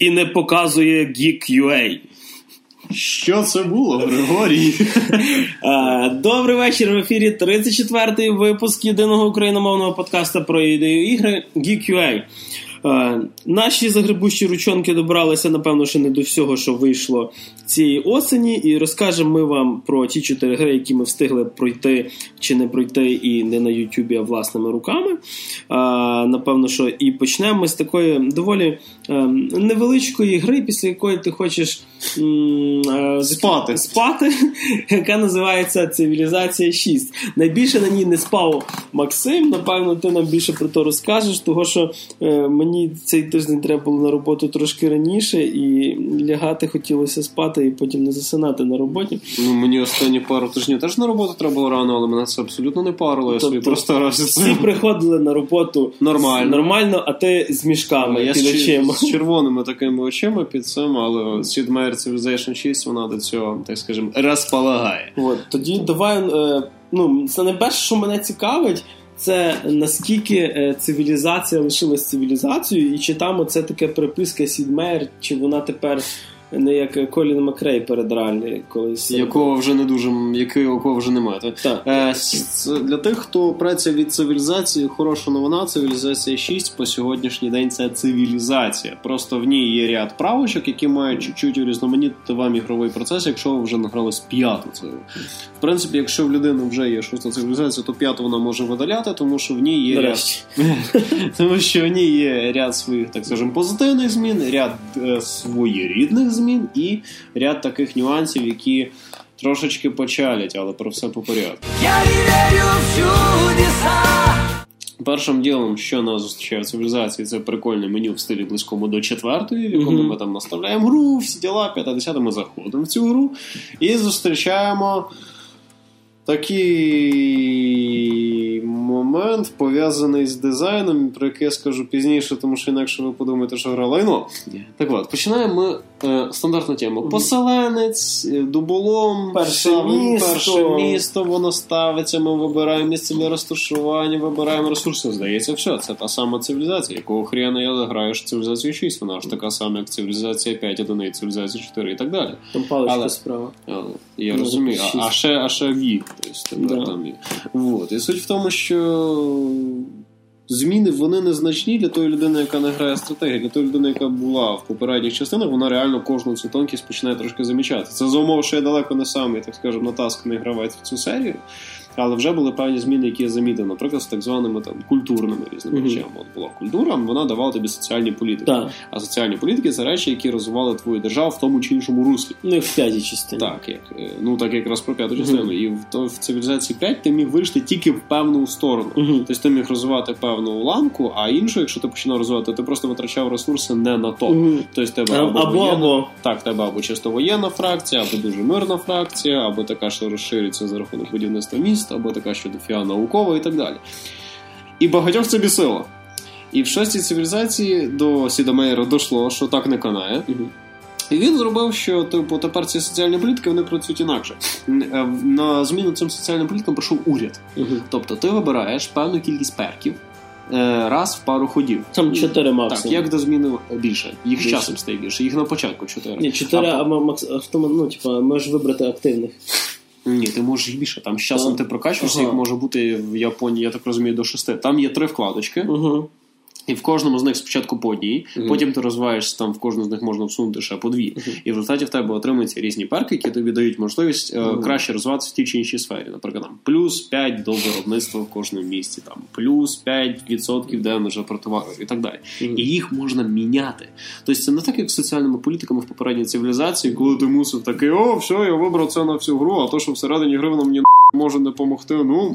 і не показує Geek.ua. Що це було, Григорій? Добрий вечір в ефірі 34-й випуск єдиного україномовного подкаста про ідею ігри Geek.ua. Е, наші загребущі ручонки добралися, напевно, ще не до всього, що вийшло цієї осені, і розкажемо ми вам про ті чотири гри, які ми встигли пройти чи не пройти, і не на Ютубі, а власними руками. Напевно, що і почнемо з такої доволі е, невеличкої гри, після якої ти хочеш е, спати, спати, яка називається Цивілізація 6. Найбільше на ній не спав Максим. Напевно, ти нам більше про то розкажеш, того що е, мені цей тиждень треба було на роботу трошки раніше, і лягати хотілося спати і потім не засинати на роботі. Ну мені останні пару тижнів теж на роботу треба було рано, але мене це абсолютно не парило. Я тобто, собі простарався. Всі приходили на роботу нормально, нормально, а ти з мішками я під з, очима. з червоними такими очима під цим, але Sid Meier Civilization 6 вона до цього, так скажемо, розполагає. От тоді давай. Е, ну це не перше, що мене цікавить. Це наскільки е, цивілізація лишилась цивілізацією, і чи там оце таке приписка Сідмер, чи вона тепер не як Колін Макрей перед реальний колись. Якого вже не дуже, якого вже немає. Так. Е, Для тих, хто працює від цивілізації, хороша новина, цивілізація 6 по сьогоднішній день це цивілізація. Просто в ній є ряд правочок, які мають чуть-чуть урізноманітити вам ігровий процес, якщо ви вже награли з п'яту циву. В принципі, якщо в людини вже є шоста цивілізація, то п'яту вона може видаляти, тому що в ній є ряд. тому що в ній є ряд своїх, так скажемо, позитивних змін, ряд е, своєрідних змін змін і ряд таких нюансів, які трошечки почалять, але про все по порядку. Я вірю в чудеса! Першим ділом, що нас зустрічає в цивілізації, це прикольне меню в стилі близькому до четвертої, в якому mm-hmm. ми там наставляємо гру, всі діла, 50 ми заходимо в цю гру і зустрічаємо такий момент пов'язаний з дизайном, про який я скажу пізніше, тому що інакше ви подумаєте, що гра лайно. Yeah. Так от, починаємо ми е, стандартну тему. Поселенець, е, дуболом, перше місто. перше місто, воно ставиться, ми вибираємо місце для розташування, вибираємо ресурси. Здається, все, це та сама цивілізація, якого хрена я граєш цивілізацію 6, вона ж така сама, як цивілізація 5, одиниць, цивілізація 4 і так далі. Там паличка але, справа. Але, я розумію, а, а ще а ще вік. Тобто, да. там є. Вот. І суть в тому, що зміни вони незначні для тої людини, яка не грає стратегію, для тої людини, яка була в попередніх частинах, вона реально кожну цю тонкість починає трошки замічати. Це за умов, що я далеко не самий, так скажемо, натасканий гравець в цю серію. Але вже були певні зміни, які я замітив, наприклад, з так званими там культурними різними mm-hmm. речами. От була культура, вона давала тобі соціальні політики. Так. А соціальні політики це речі, які розвивали твою державу в тому чи іншому руслі. Ну і в п'ятій частині. Так, як е, ну так якраз про п'яту частину. Mm-hmm. І в то в цивілізації 5 ти міг вирішити тільки в певну сторону. Mm-hmm. Тобто ти міг розвивати певну ланку, а іншу, якщо ти починав розвивати, ти просто витрачав ресурси не на то. Тобто тебе або або, воєнна, або так, тебе або чисто воєнна фракція, або дуже мирна фракція, або така, що розширюється за рахунок будівництва міста, або така, що дофіга наукова і так далі. І багатьох це бісило. І в шостій цивілізації до Сідомейра дійшло, що так не канає. І він зробив, що типу, тепер ці соціальні політики вони працюють інакше. Е, на зміну цим соціальним політикам прийшов уряд. uh Тобто ти вибираєш певну кількість перків е, раз в пару ходів. Там чотири максимум. Так, як до зміни більше. Їх більше. часом стає більше. Їх на початку чотири. Ні, чотири, а, а макс... автомат, ну, типу, можеш вибрати активних. Ні, ти можеш їх більше. Там з часом ти прокачуєшся, їх може бути в Японії, я так розумію, до шести. Там є три вкладочки. Угу. І в кожному з них спочатку по одній, uh-huh. потім ти розвиваєшся там в кожну з них можна всунути ще по дві. Uh-huh. І в результаті в тебе отримуються різні перки, які тобі дають можливість uh-huh. краще розвиватися в тій чи іншій сфері. Наприклад, там плюс 5 до виробництва в кожному місці, там плюс 5% демеджа противагу і так далі. І їх можна міняти. Тобто це не так, як з соціальними політиками в попередній цивілізації, коли ти мусив такий, о, все, я вибрав це на всю гру, а то, що всередині гри воно мені може не допомогти, ну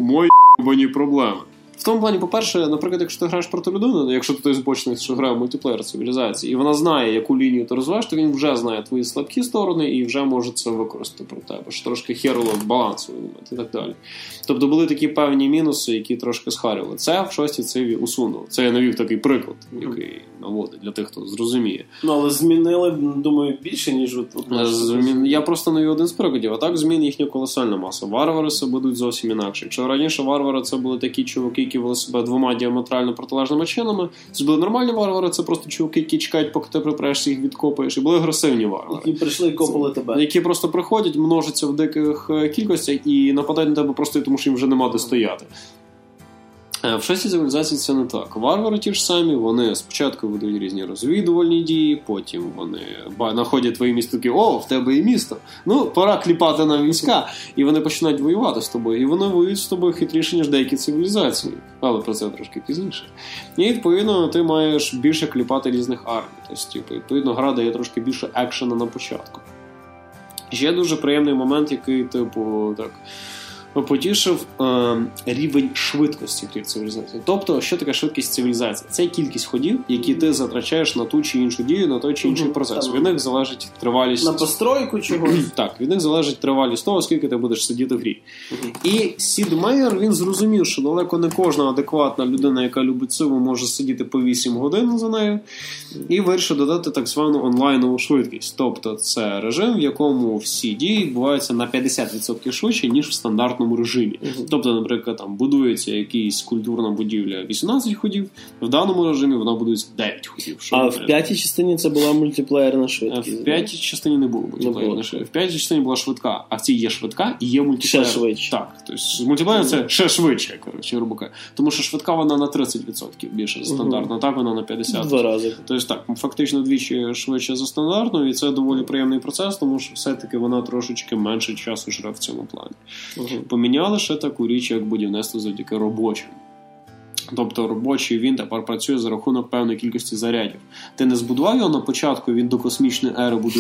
мої проблеми. В тому плані, по-перше, наприклад, якщо ти граєш проти людини, якщо ти збочний, що грає в мультиплеєр цивілізації, і вона знає, яку лінію ти розвиваєш, то він вже знає твої слабкі сторони і вже може це використати проти тебе, що трошки херило балансу і так далі. Тобто були такі певні мінуси, які трошки схарювали. Це в шостій циві усунув. Це я навів такий приклад, який наводить для тих, хто зрозуміє. Ну але змінили, думаю, більше, ніж от. Е, Змін... Я просто навів один з прикладів, а так змін їхня колосальна маса. Варвари будуть зовсім інакше. Якщо раніше варвари це були такі чуваки, які вели себе двома діаметрально протилежними чинами, це були нормальні варвари, це просто чуваки, які чекають, поки ти припрешся їх відкопаєш, і були агресивні варвари. Які прийшли і копали тебе. Які просто приходять, множаться в диких е, кількостях і нападають на тебе просто тому, що їм вже нема де стояти. Е, В шостій цивілізації це не так. Варвари ті ж самі, вони спочатку ведуть різні розвідувальні дії, потім вони знаходять твоє місто о, в тебе є місто. Ну, пора кліпати на війська. І вони починають воювати з тобою. І вони воюють з тобою хитріше, ніж деякі цивілізації. Але про це трошки пізніше. І відповідно ти маєш більше кліпати різних армій. Тобто, типу, відповідно, гра дає трошки більше екшена на початку. Ще дуже приємний момент, який, типу, так. Потішив е, рівень швидкості тих цивілізацій. Тобто, що таке швидкість цивілізації? Це кількість ходів, які ти затрачаєш на ту чи іншу дію, на той чи інший процес. Від них залежить тривалість На постройку чогось. так, від них залежить тривалість того, скільки ти будеш сидіти в грі. І Сід Мейер він зрозумів, що далеко не кожна адекватна людина, яка любить сиву, може сидіти по 8 годин за нею, і вирішив додати так звану онлайнову швидкість. Тобто це режим, в якому всі дії відбуваються на 50% швидше, ніж в стандартному режимі. Мгм. Тобто, наприклад, там будується якийсь культурна будівля 18 ходів, в даному режимі вона будується 9 ходів. що А в п'ятій частині це була мультиплеєрна Е, швидкість. В п'ятій частині не було мультиплеєрної було. швидкості. В п'ятій частині була швидка, а в цій є швидка і є мультиплеєр. Ще швидше. Так, тобто мультиплеєр це ще швидше, коротше, кажучи. Тому що швидка вона на 30% більше за стандартно, так вона на 50%. Два рази. Тобто так, фактично двічі швидше за стандартну, і це доволі приємний процес, тому що все-таки вона трошечки менше часу жре в цьому плані. Мгм. Поміняли ще таку річ, як будівництво завдяки робочим. Тобто робочий він тепер працює за рахунок певної кількості зарядів. Ти не збудував його на початку, він до космічної ери буде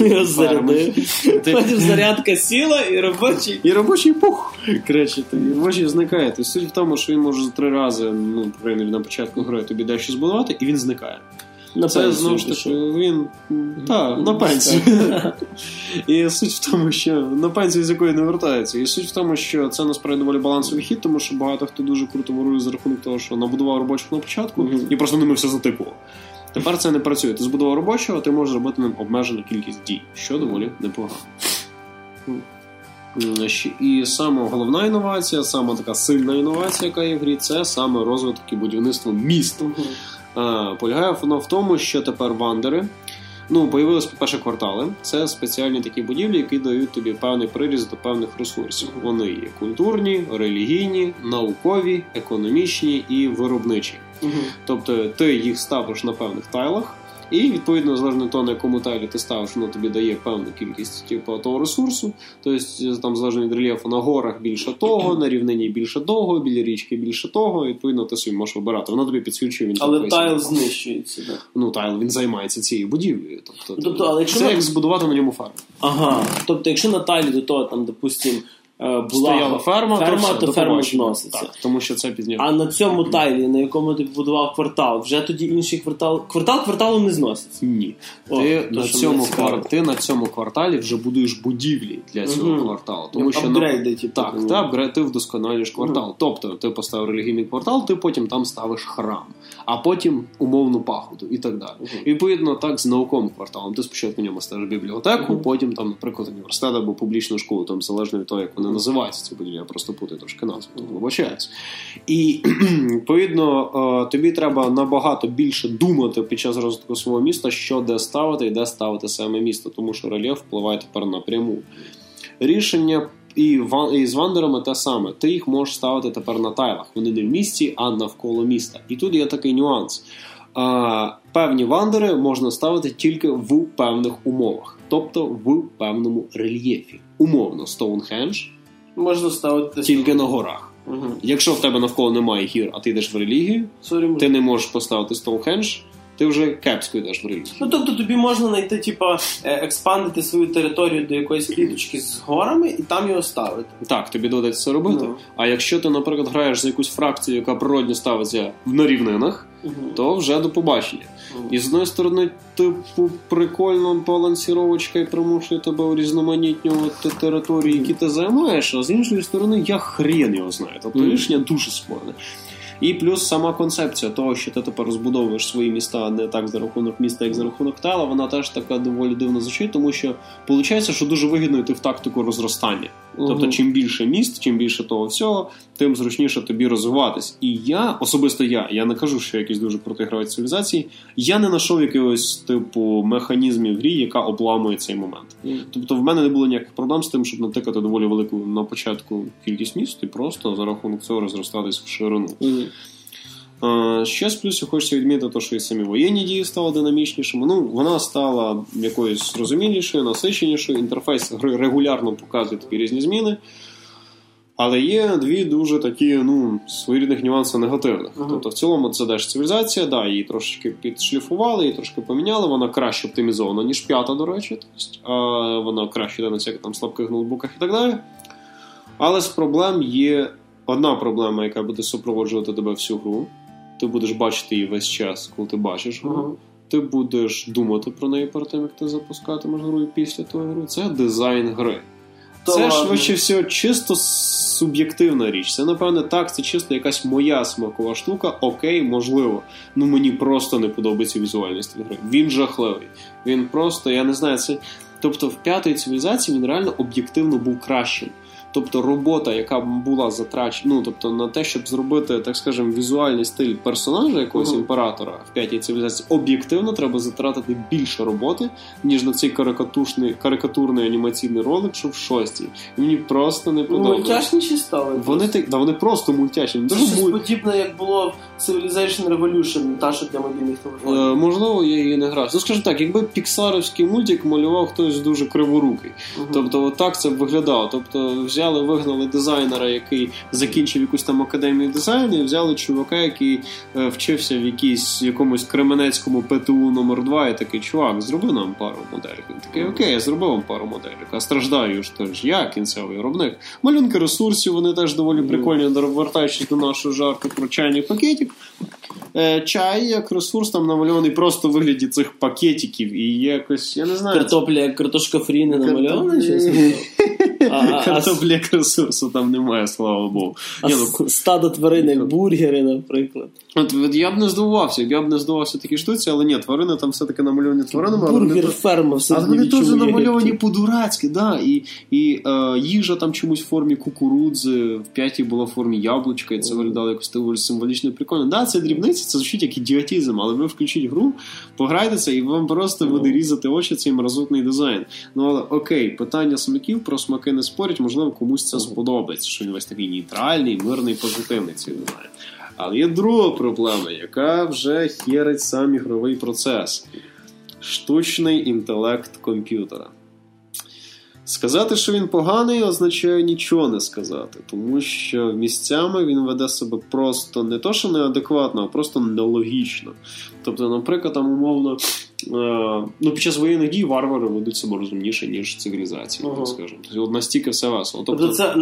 Ти- Потім зарядка сіла і робочий. І робочий пух кричить, і робочий зникає. Тобто суть в тому, що він може за три рази, ну, на початку гри тобі дещо збудувати, і він зникає. На Це пенсію знову ж таки він та, на пенсію. І суть в тому, що на пенсію з якої не вертається. І суть в тому, що це насправді доволі балансовий хід, тому що багато хто дуже круто ворує за рахунок того, що набудував робочих на початку і просто ними все затикало. Тепер це не працює. Ти збудував робочого, ти можеш робити ним обмежену кількість дій, що доволі непогано. І саме головна інновація, саме така сильна інновація, яка є в грі, це саме розвиток і будівництво міст. А, полягає воно в тому, що тепер вандери. Ну, появились, по-перше, квартали. Це спеціальні такі будівлі, які дають тобі певний приріз до певних ресурсів. Вони є культурні, релігійні, наукові, економічні і виробничі. Угу. Тобто ти їх ставиш на певних тайлах, і відповідно, залежно від того, на якому тайлі ти ставиш, воно тобі дає певну кількість типу, того ресурсу. Тобто там залежно від рельєфу на горах більше того, на рівнині більше того, біля річки більше того. І, відповідно, ти собі можеш вибирати. Воно тобі підсвічує він Але тайл знищується, так. Ну, тайл він займається цією будівлею. Тобто, Тобто, але якщо це ми- як збудувати на ньому ферму. Ага. Тобто, якщо на тайлі до того, там, допустим, була Стояла ферма, ферма то до ферма зноситься. Так, тому що це пізніше. А на цьому тайлі, на якому ти будував квартал, вже тоді інший квартал. Квартал кварталу не зноситься. Ні. О, ти, на цьому квар... ти на цьому кварталі вже будуєш будівлі для цього Мгм. кварталу. Тому що Апгрейди, на... типу, так, ну. ти, апгрейд, ти вдосконалюєш квартал. Тобто ти поставив релігійний квартал, ти потім там ставиш храм, а потім умовну пагоду і так далі. Мгм. І, відповідно, так з науковим кварталом. Ти спочатку в ньому ставиш бібліотеку, потім там, наприклад, університет або публічну школу, там залежно від того, як вони називаються ці будівлі. Я просто путаю трошки назву, тому вибачаюсь. І відповідно е, тобі треба набагато більше думати під час розвитку свого міста, що де ставити і де ставити саме місто, тому що рельєф впливає тепер напряму. Рішення. І, з вандерами те саме. Ти їх можеш ставити тепер на тайлах. Вони не в місті, а навколо міста. І тут є такий нюанс. А, певні вандери можна ставити тільки в певних умовах, тобто в певному рельєфі. Умовно, Стоунхендж Можна ставити тільки на горах. Угу. Якщо в тебе навколо немає гір, а ти йдеш в релігію, Sorry, ти не можеш поставити Стоунхендж, ти вже кепсько йдеш в релігію. Ну тобто тобі можна знайти, типа, е, експандити свою територію до якоїсь кліточки з горами і там його ставити. Так, тобі доведеться це робити. Ну. А якщо ти, наприклад, граєш за якусь фракцію, яка природньо ставиться на рівнинах, то вже до побачення. І з одної сторони, типу, прикольно балансіровочка і примушує тебе урізноманітнювати території, які ти займаєш, а з іншої сторони, я хрен його знаю. Тобто рішення дуже спорне. І плюс сама концепція того, що ти тепер розбудовуєш свої міста не так за рахунок міста, як за рахунок тела, вона теж така доволі дивно звучить, тому що виходить, що дуже вигідно йти в тактику розростання. Тобто, чим більше міст, чим більше того всього, тим зручніше тобі розвиватись. І я, особисто я, я не кажу, що я якийсь дуже протигравець цивілізації, я не знайшов якогось типу механізмів в грі, яка обламує цей момент. Угу. Тобто, в мене не було ніяких проблем з тим, щоб натикати доволі велику на початку кількість міст і просто за рахунок цього розростатись в ширину. Mm. Ще з плюсів хочеться відмітити, що і самі воєнні дії стали динамічнішими. Ну, вона стала якоюсь розумілішою, насиченішою. Інтерфейс регулярно показує такі різні зміни. Але є дві дуже такі ну, своєрідних нюанси негативних. Uh-huh. Тобто, в цілому, це теж цивілізація, да, її трошки підшліфували, її трошки поміняли. Вона краще оптимізована, ніж п'ята, до речі. Тобто, а Вона краще йде на всяких там слабких ноутбуках і так далі. Але з проблем є одна проблема, яка буде супроводжувати тебе всю гру. Ти будеш бачити її весь час, коли ти бачиш гру. Uh-huh. Ти будеш думати про неї перед тим, як ти запускатимеш гру і після тої гри. Це дизайн гри. Та це ладно. швидше всього чисто суб'єктивна річ. Це, напевне, так, це чисто якась моя смакова штука. Окей, можливо. Ну мені просто не подобається візуальний стиль гри. Він жахливий. Він просто, я не знаю, це. Тобто в п'ятої цивілізації він реально об'єктивно був кращим. Тобто робота, яка була затрачена, ну тобто на те, щоб зробити, так скажемо, візуальний стиль персонажа якогось uh-huh. імператора в п'ятій цивілізації, об'єктивно треба затратити більше роботи, ніж на цей карикатурний карикатурний анімаційний ролик, що в шостій. І мені просто не подобається. Мультяшніші стали. Вони так, да, вони просто мультяшні. Це щось муль... подібне, як було Civilization Revolution, та що для мобільних телефонів. Е, можливо, я її не грав. Ну скажімо так, якби піксаровський мультик малював хтось дуже криворукий. Uh-huh. Тобто, отак це б виглядало. Тобто, взяли, вигнали дизайнера, який закінчив якусь там академію дизайну, і взяли чувака, який е, вчився в якійсь якомусь Кременецькому ПТУ номер 2 і такий чувак, зроби нам пару моделей. Він такий, окей, я зробив вам пару моделей. А страждаю ж теж я, кінцевий виробник. Малюнки ресурсів, вони теж доволі прикольні, вертаючись до нашого жарту про чайний пакетик. Чай як ресурс там намальований просто в вигляді цих пакетиків і якось, я не знаю. Картопля, як картошка фрі не намальована? Картопля ресурсу там немає, слава Богу. А ну, Стадо тварин, як бургери, наприклад. От Я б не здивувався, я б не здивувався такі штуці, але ні, тварини там все-таки намальовані тваринами. Бургер, ферма, все Але вони теж намальовані по-дурацьки, да. І і е, їжа там чомусь в формі кукурудзи, в п'ятій була в формі яблучка, і це виглядало якось символічно і прикольно. Да, це дрібниці, це звучить як ідіотізм, але ви включіть гру, пограйтеся, і вам просто буде різати очі цей мразутний дизайн. Ну але окей, питання смаків про смаки не спорять, можливо, комусь це сподобається, що він весь такий нейтральний, мирний, позитивний цей дизайн. Але є друга проблема, яка вже херить сам ігровий процес штучний інтелект комп'ютера. Сказати, що він поганий, означає нічого не сказати, тому що місцями він веде себе просто не то, що неадекватно, а просто нелогічно. Тобто, наприклад, там умовно ну, під час воєнних дій варвари ведуть себе розумніше, ніж цивілізації, ага. так скажемо. Тобто, настільки все весело. Тобто, тобто це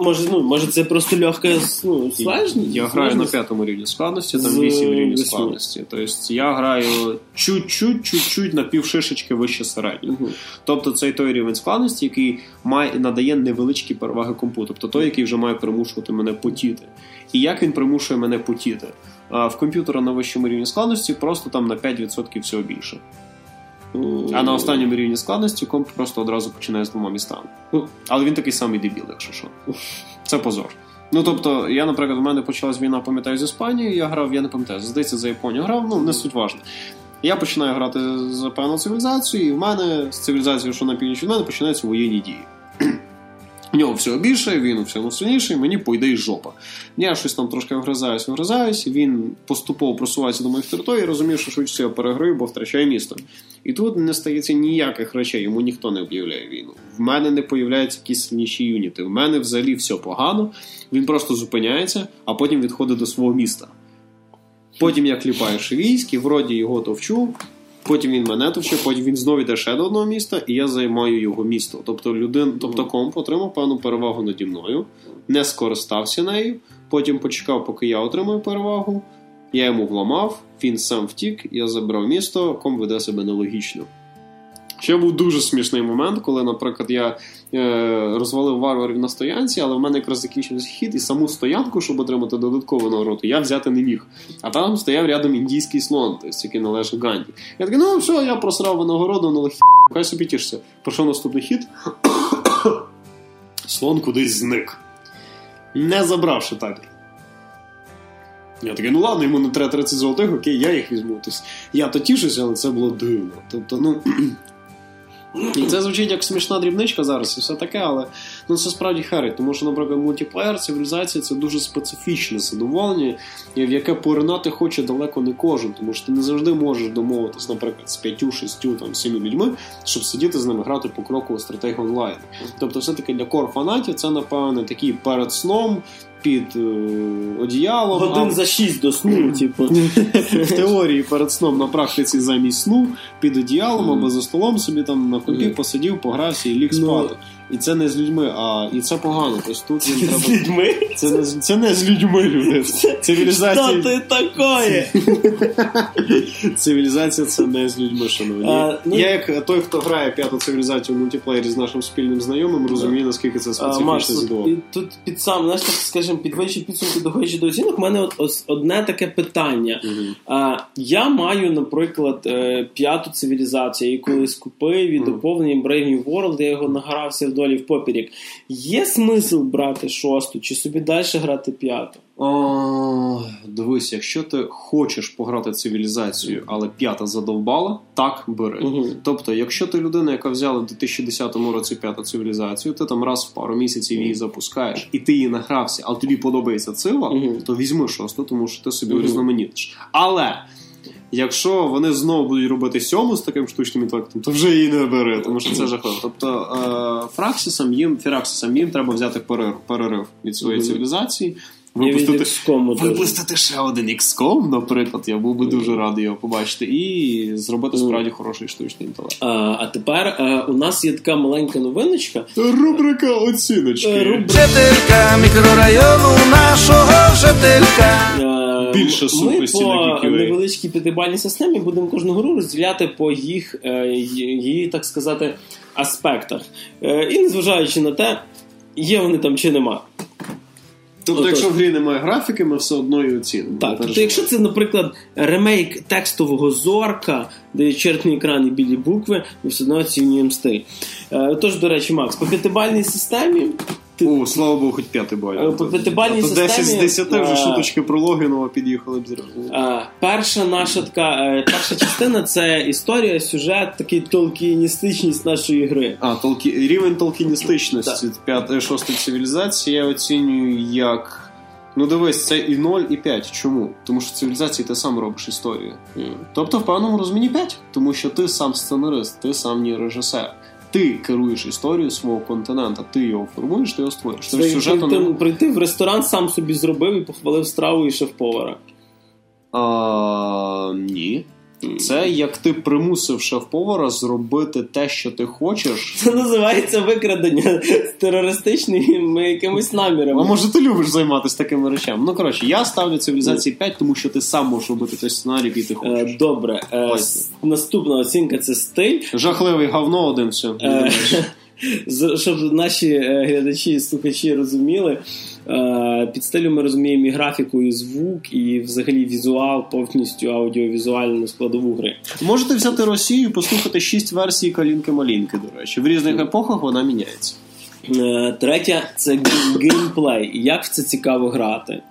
може, ну, може це просто легка ну, складність? Я граю на п'ятому рівні складності, там вісім рівнів складності. Тобто я граю чуть-чуть, чуть-чуть на півшишечки вище середнього. Угу. Тобто цей той рівень складності, який має надає невеличкі переваги компу, тобто той, який вже має примушувати мене потіти. І як він примушує мене потіти? в комп'ютера на вищому рівні складності просто там на 5% всього більше. А на останньому рівні складності комп просто одразу починає з двома містами. Але він такий самий дебіл, якщо що. Це позор. Ну тобто, я, наприклад, у мене почалась війна, пам'ятаю, з Іспанією, я грав, я не пам'ятаю, здається, за Японію грав, ну не суть важно. Я починаю грати за певну цивілізацію, і в мене з цивілізацією, що на північ від мене, починаються воєнні дії. У нього всього більше, він всьому сильніший, мені пойде й жопа. Я щось там трошки вгризаюсь, вгризаюсь, він поступово просувається до моїх територій, розумів, що швидше я переграю, бо втрачає місто. І тут не стається ніяких речей, йому ніхто не об'являє війну. В мене не появляються якісь сильніші юніти. В мене взагалі все погано, він просто зупиняється, а потім відходить до свого міста. Потім я кліпаю військ, вроді його товчу, Потім він мене товче, потім він знову йде ще до одного міста, і я займаю його місто. Тобто людин, тобто комп отримав певну перевагу наді мною, не скористався нею. Потім почекав, поки я отримаю перевагу. Я йому вламав, він сам втік, я забрав місто, комп веде себе нелогічно. Ще був дуже смішний момент, коли, наприклад, я е, розвалив варварів на стоянці, але в мене якраз закінчився хід, і саму стоянку, щоб отримати додаткову нагороду, я взяти не міг. А там стояв рядом індійський слон, тобто, який належав Ганді. Я такий, ну все, я просрав винагороду, ну хі, хай собі тішся. Пройшов наступний хід. Слон кудись зник. Не забравши табір. Я такий, ну ладно, йому не треба 30 золотих, окей, я їх візьму. Тобто, я то тішуся, але це було дивно. Тобто, ну. І це звучить як смішна дрібничка зараз і все таке, але ну це справді херить, тому що, наприклад, мультиплеєр, цивілізація це дуже специфічне задоволення, в яке поринати хоче далеко не кожен, тому що ти не завжди можеш домовитись, наприклад, з п'ятю, шістю, там, сім'ю людьми, щоб сидіти з ними грати по крокову стратегію онлайн. Тобто, все-таки для кор фанатів це, напевне, такий перед сном. Під е, одіялом годин а... за шість до сну, типу. В теорії перед сном на практиці замість сну під одіялом або за столом собі там на компі посидів, погрався і ліг спати. І це не з людьми, а і це погано. Тобто тут їм треба... З людьми? Це не, це не з людьми, люди. Цивілізація... Що ти такое? Цивілізація це не з людьми, шановні. А, ну... Я як той, хто грає п'яту цивілізацію в мультиплеєрі з нашим спільним знайомим, розумію, наскільки це специфічне задоволення. І тут під сам, знаєш, так скажімо, підвищі підсумки доходячи до оцінок, у мене от ось одне таке питання. Uh-huh. А, Я маю, наприклад, е, п'яту цивілізацію, яку колись купив і доповненням Brave New World, я його награвся вдолі в попірік. Є смисл брати шосту, чи собі далі грати п'яту? О, дивись, якщо ти хочеш пограти цивілізацію, але п'ята задовбала, так бери. Угу. Тобто, якщо ти людина, яка взяла в 2010 році п'яту цивілізацію, ти там раз в пару місяців її запускаєш, і ти її награвся, але тобі подобається цива, угу. то візьми шосту, тому що ти собі угу. урізноманітиш. Але. Якщо вони знову будуть робити сьому з таким штучним інтелектом, то вже її не бери, тому що це жахливо. Тобто е, Фраксісам їм Фіраксісам їм треба взяти перерив, перерив від своєї цивілізації. Випустити, випустити ще один XCOM, наприклад, я був би дуже радий його побачити, і зробити справді хороший штучний інтелект. А а тепер а, е, у нас є така маленька новиночка. Рубрика оціночки. Рубрика... Мікрорайону нашого жителька. Більше сутності Ми на по невеличкій п'ятибальній системі будемо кожну гру розділяти по їх, е, її, так сказати, аспектах. Е, і незважаючи на те, є вони там чи нема. Тобто, Отож. якщо в грі немає графіки, ми все одно її оцінимо. Так, тобто, якщо це, наприклад, ремейк текстового зорка, де є чертний екран і білі букви, ми все одно оцінюємо стиль. Е, тож, до речі, Макс, по п'ятибальній системі. Ти... О, слава Богу, хоч п'ятий баль. По п'ятибальній системі... 10 з 10 вже шуточки про Логінова під'їхали б зразу. Перша наша така, е, перша частина це історія, сюжет, такий толкіністичність нашої гри. А, толкі... рівень толкіністичності п'ятої шостої цивілізації я оцінюю як. Ну, дивись, це і 0, і 5. Чому? Тому що в цивілізації ти сам робиш історію. Mm. Тобто, в певному розумінні 5. Тому що ти сам сценарист, ти сам не режисер ти керуєш історією свого континента, ти його формуєш, ти його створюєш. Тобто сюжетом... прийти, прийти в ресторан, сам собі зробив і похвалив страву і шеф-повара. А, Ні. Це як ти примусив шеф-повара зробити те, що ти хочеш. Це називається викрадення з терористичними якимись намірами. А може ти любиш займатися такими речами? Ну коротше, я ставлю цивілізації 5, тому що ти сам можеш робити той сценарій, який ти хочеш. Е, добре, е, наступна оцінка це стиль. Жахливий говно один все. Щоб наші е, глядачі і слухачі розуміли. Е, під стилю ми розуміємо і графіку, і звук, і взагалі візуал, повністю аудіовізуальну складову гри. Можете взяти Росію і послухати шість версій Калінки-Малінки, до речі. В різних епохах вона міняється. Третя третє це геймплей. Як в це цікаво грати?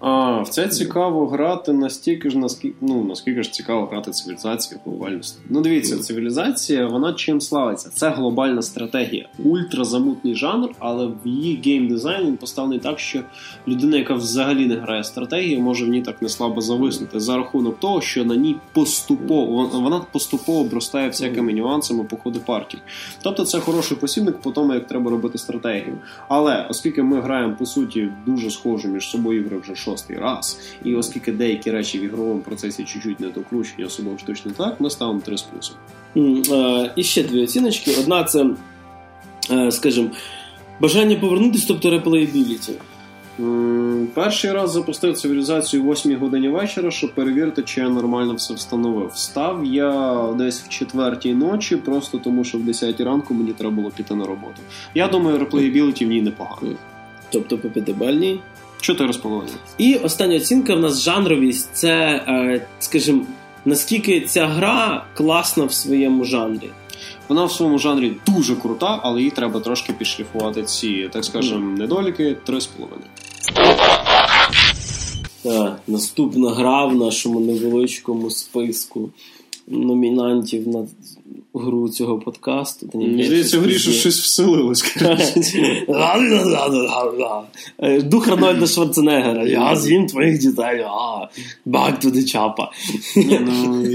А, в це цікаво грати настільки ж, наскільки ну, наскільки ж цікаво грати цивілізацію глобальну. Ну, дивіться, цивілізація, вона чим славиться? Це глобальна стратегія. Ультразамутний жанр, але в її геймдизайн він поставлений так, що людина, яка взагалі не грає стратегії, може в ній так не слабо зависнути за рахунок того, що на ній поступово вона поступово обростає всякими нюансами по ходу партії. Тобто це хороший посібник по тому, як треба робити стратегію. Але оскільки ми граємо по суті дуже схожі між собою ігри вже шостий раз. І оскільки деякі речі в ігровому процесі чуть-чуть не докручені, особливо штучний так, ми ставимо 3 з плюсом. І ще дві оціночки. Одна це, е, скажімо, бажання повернутися, тобто реплеєбіліті. Перший раз запустив цивілізацію о 8 годині вечора, щоб перевірити, чи я нормально все встановив. Встав я десь в четвертій ночі, просто тому що в 10 ранку мені треба було піти на роботу. Я думаю, реплеєбіліті в ній непогано. Тобто по п'ятибальній. 4,5. І остання оцінка в нас жанровість це, е, скажімо, наскільки ця гра класна в своєму жанрі. Вона в своєму жанрі дуже крута, але їй треба трошки підшліфувати ці, так скажемо, недоліки 3,5. Так, наступна гра в нашому невеличкому списку номінантів на гру цього подкасту. Мені здається, грішу щось вселилось. Е, Дух Рональда Шварценеггера. Я з'їм твоїх дітей. а, Back to the chopper. Ні, ну,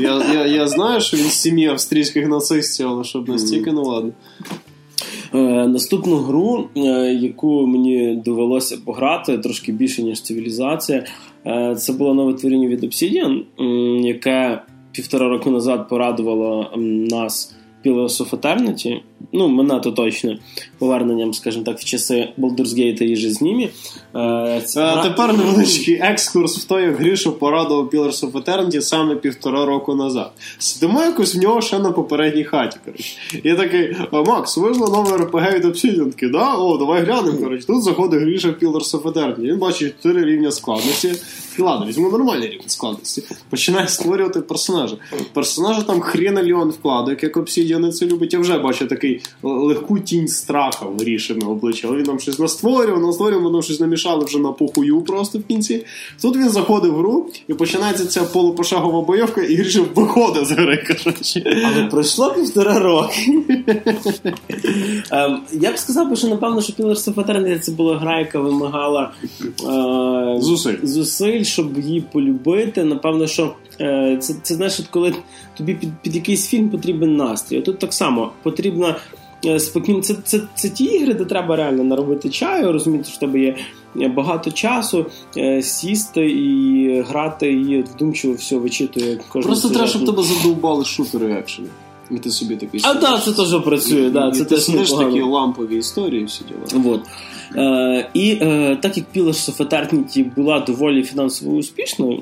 я, знаю, що він з сім'ї австрійських нацистів, але щоб настільки, ну ладно. Е, Наступну гру, е, яку мені довелося пограти трошки більше, ніж цивілізація, це було нове творіння від Obsidian, яке півтора року назад порадувало нас Pillars of Eternity. Ну, мене то точно поверненням, скажімо так, в часи Baldur's Gate і ними. Е, це А гра- тепер невеличкий екскурс в той, Грішу порадував Pillars of Eternity саме півтора року назад. Сидимо якось в нього ще на попередній хаті. Коротше. Я такий, Макс, вийшло нове РПГ від Obsidian. Да? О, давай глянемо. Коротше. Тут заходить Гріша Pillars of Eternity. Він бачить 4 рівня складності. Ладно, візьму нормальний рівень складності. Починає створювати персонажа. Персонажа там хрена вкладок, як Obsidian це любить. Я вже бачу такий легку тінь страха в Гріші на обличчя. Але він там щось настворював, настворював, воно щось намішали вже на похую просто в кінці. Тут він заходить в гру і починається ця полупошагова бойовка, і Гріша виходить з гри. Коротше. Але пройшло півтора роки. Ем, Я б сказав, що напевно, що Pillars of Eternity це була гра, яка вимагала е, Зусиль. Зусиль, щоб її полюбити. Напевно, що е, це, це знаєш, от коли тобі під, під якийсь фільм потрібен настрій. Тут так само потрібно е, спокійно. Це, це, це ті ігри, де треба реально наробити чаю, розуміти, що в тебе є е, багато часу, е, сісти і грати, і вдумчиво все вичитує кожен Просто треба, щоб тебе задовбали шутери екшені. І ти собі такий А так, це теж працює, да, І це теж непогано. такі лампові історії і всі діла. Вот. Е, і е, так як Pillars of Eternity була доволі фінансово успішною,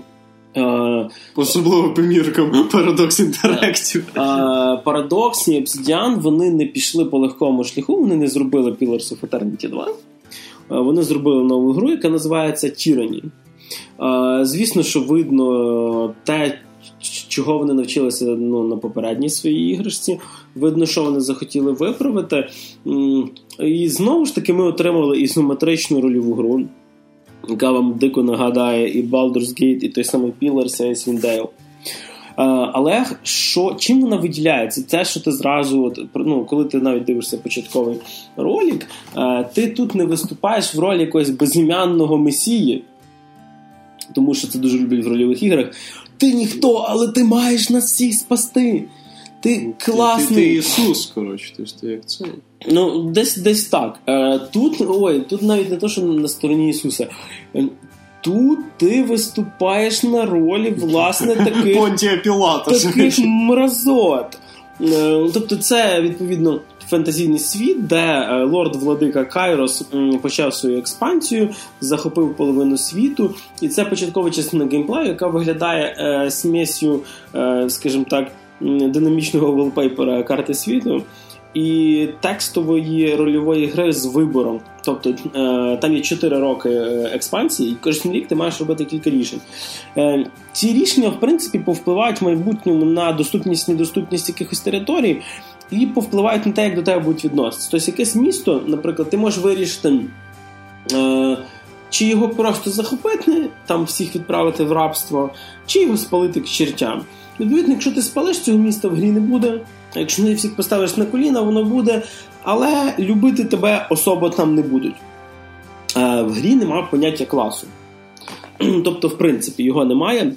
е, Особливо по міркам Paradox Interactive. е, Paradox і Obsidian вони не пішли по легкому шляху, вони не зробили Pillars of Eternity 2. Е, вони зробили нову гру, яка називається Tyranny. Е, звісно, що видно те, чого вони навчилися ну, на попередній своїй іграшці. Видно, що вони захотіли виправити. І знову ж таки, ми отримали ізометричну рольову гру, яка вам дико нагадає і Baldur's Gate, і той самий Pillars, і. Е, Але що, чим вона виділяється? Те, що ти зразу, от, ну, коли ти навіть дивишся початковий ролик, ти тут не виступаєш в ролі якогось безім'янного месії, тому що це дуже люблять в рольових іграх. Ти ніхто, але ти маєш нас всіх спасти. Ти класний. Ти, ти Ісус, коротше, ти ж ти як це. Ну, десь десь так. Е, тут, ой, тут навіть не то, що на стороні Ісуса. Е, Тут ти виступаєш на ролі, власне, таких, Понтія Пілата. таких мразот. Е, Тобто, це відповідно фентезійний світ, де е, лорд Владика Кайрос почав свою експансію, захопив половину світу, і це початкова частина геймплею, яка виглядає е, смесю, е, скажімо так, динамічного волпейпера карти світу. І текстової рольової гри з вибором. Тобто там є 4 роки експансії, і кожен рік ти маєш робити кілька рішень. Ці рішення, в принципі, повпливають в майбутньому на доступність недоступність якихось територій і повпливають на те, як до тебе будуть відноситися. Тобто, якесь місто, наприклад, ти можеш вирішити. Е, чи його просто захопити, там всіх відправити в рабство, чи його спалити к чертям. Відповідно, якщо ти спалиш цього міста в грі не буде. Якщо не всіх поставиш на коліна, воно буде, але любити тебе особо там не будуть. Е, в грі немає поняття класу. Тобто, в принципі, його немає.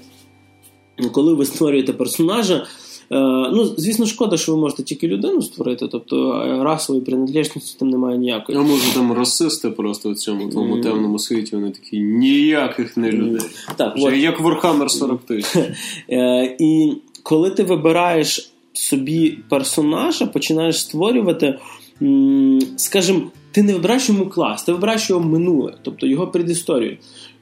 Коли ви створюєте персонажа, ну, звісно, шкода, що ви можете тільки людину створити, тобто е, расової приналежності там немає ніякої. А може там расисти просто в цьому Мгм. темному світі, вони такі ніяких не людей. Так, Ще от. Як Warhammer 40 тисяч. Е, і коли ти вибираєш собі персонажа, починаєш створювати, скажімо, ти не вибираєш йому клас, ти вибираєш його минуле, тобто його предісторію.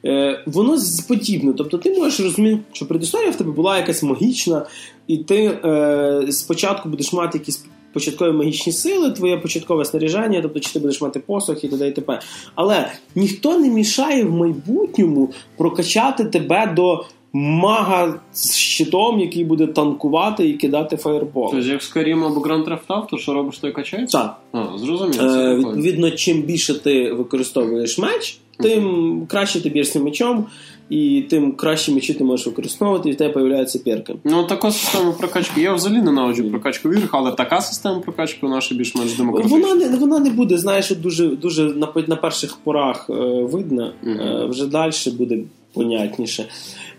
Е, Воно подібне. Тобто ти можеш розуміти, що предісторія в тебе була якась магічна, і ти е, спочатку будеш мати якісь початкові магічні сили, твоє початкове снаряжання, тобто чи ти будеш мати посох і т.д. і т.п. Але ніхто не мішає в майбутньому прокачати тебе до мага з щитом, який буде танкувати і кидати фаєрбол. Тобто, як Skyrim або Grand Theft Auto, що робиш, то й качається? Так. А, зрозумів. Е, відповідно, чим більше ти використовуєш меч, тим краще ти б'єшся мечом, і тим краще мечі ти можеш використовувати, і в тебе з'являються перки. Ну, така система прокачки. Я взагалі ненавиджу прокачку в іграх, але така система прокачки у нас більш-менш демократична. Вона не вона не буде, знаєш, дуже дуже на, на перших порах е, видно, Мгм. е, вже далі буде понятніше.